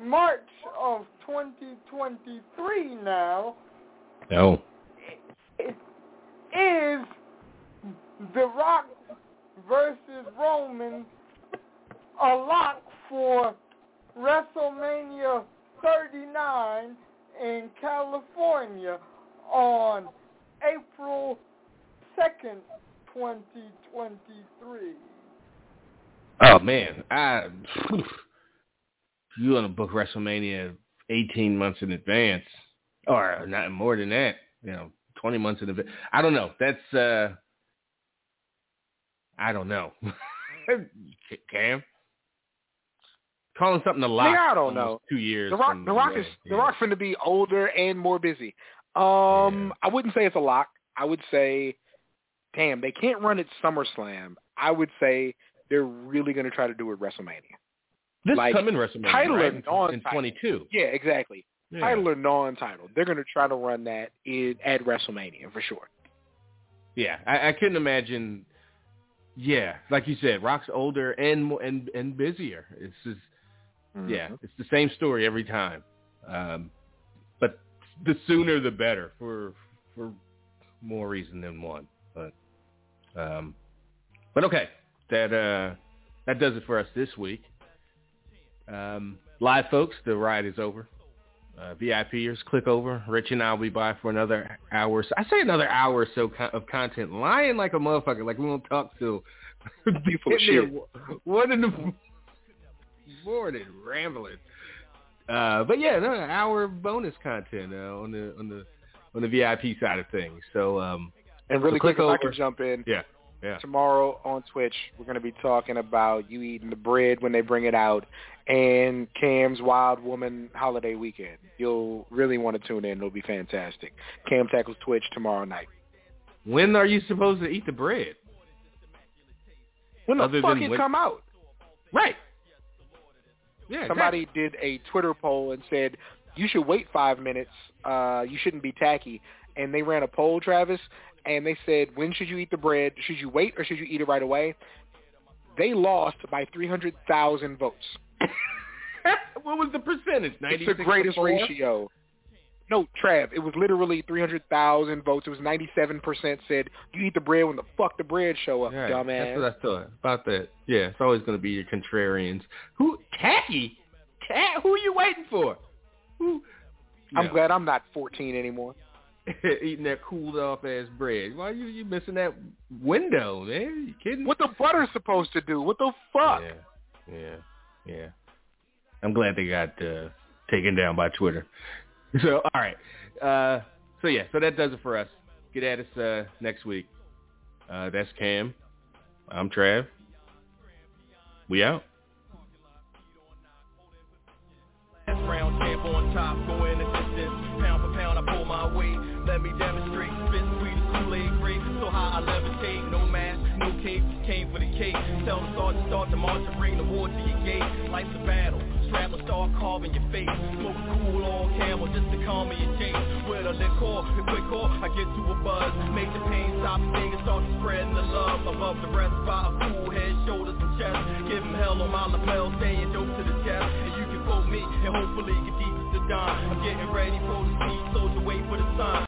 Speaker 4: March of 2023 now,
Speaker 3: No.
Speaker 4: it is The Rock versus Roman a lock for WrestleMania 39 in California on April 2nd, 2023.
Speaker 3: Oh man, I you want to book WrestleMania 18 months in advance, or not more than that, you know, 20 months in advance. I don't know. That's uh, I don't know. Cam, calling something a lot.
Speaker 1: I don't know.
Speaker 3: Two years.
Speaker 1: The Rock, the Rock is
Speaker 3: Yeah.
Speaker 1: the Rock's going to be older and more busy. Um,
Speaker 3: Yeah.
Speaker 1: I wouldn't say it's a lock. I would say, damn, they can't run at SummerSlam. I would say they're really going to try to do it WrestleMania.
Speaker 3: This
Speaker 1: like,
Speaker 3: coming WrestleMania
Speaker 1: title
Speaker 3: right?
Speaker 1: or
Speaker 3: in,
Speaker 1: non-title?
Speaker 3: in 22.
Speaker 1: Yeah, exactly.
Speaker 3: Yeah.
Speaker 1: Title or non-title, they're going to try to run that in, at WrestleMania for sure.
Speaker 3: Yeah, I, I couldn't imagine. Yeah, like you said, Rock's older and and and busier. It's just yeah, it's the same story every time. Um, but the sooner the better for for more reason than one. But um, but okay, that uh that does it for us this week. Um, live folks, the ride is over. Uh, VIPers, click over. Rich and I will be by for another hour. So I say another hour or so of content, lying like a motherfucker, like we won't talk till
Speaker 1: You full of
Speaker 3: Getting there
Speaker 1: shit.
Speaker 3: w- One in the morning, rambling. Uh, but yeah, no, an hour bonus content uh, on the on the on the VIP side of things. So um,
Speaker 1: And really
Speaker 3: So
Speaker 1: quick, if I can jump in,
Speaker 3: yeah, yeah.
Speaker 1: tomorrow on Twitch, we're going to be talking about you eating the bread when they bring it out and Cam's Wild Woman Holiday Weekend. You'll really want to tune in. It'll be fantastic. Cam tackles Twitch tomorrow night.
Speaker 3: When are you supposed to eat the bread?
Speaker 1: When the
Speaker 3: Other
Speaker 1: fuck it
Speaker 3: when-
Speaker 1: come out?
Speaker 3: Right. Yeah.
Speaker 1: Somebody did a Twitter poll and said you should wait five minutes. Uh, you shouldn't be tacky. And they ran a poll, Travis, and they said, when should you eat the bread? Should you wait or should you eat it right away? They lost by 300,000 votes.
Speaker 3: what was the percentage?
Speaker 1: It's
Speaker 3: 96
Speaker 1: the greatest ratio. No, Trav, it was literally 300,000 votes. It was 97% said, you eat the bread when the fuck the bread show up,
Speaker 3: Right.
Speaker 1: dumbass.
Speaker 3: That's what I thought about that. Yeah, it's always going to be your contrarians. Who tacky? Cat? Who are you waiting for? Who?
Speaker 1: I'm glad I'm not 14 anymore.
Speaker 3: eating that cooled off ass bread. Why you you missing that window, man? You kidding?
Speaker 1: What the butter's supposed to do? What the fuck?
Speaker 3: Yeah, yeah, yeah. I'm glad they got uh, taken down by Twitter. So all right, uh, so yeah, so that does it for us. Get at us uh, next week. Uh, that's Cam. I'm Trav. We out.
Speaker 2: Came for the cake. Tell the sergeant start the march and bring the war to your gate. Life's a battle. Strapping, start carving your face. Smoke a cool all camel just to calm me your chase. With a liquor, a quick call, I get to a buzz. Make the pain stop, fingers start spreading the love. Above the rest, by a cool head, shoulders, and chest. Give him hell on my lapel, staying dope to the chest. And you can quote me, and hopefully get deep as the dawn. I'm getting ready for the speed, soldier, wait for the sun.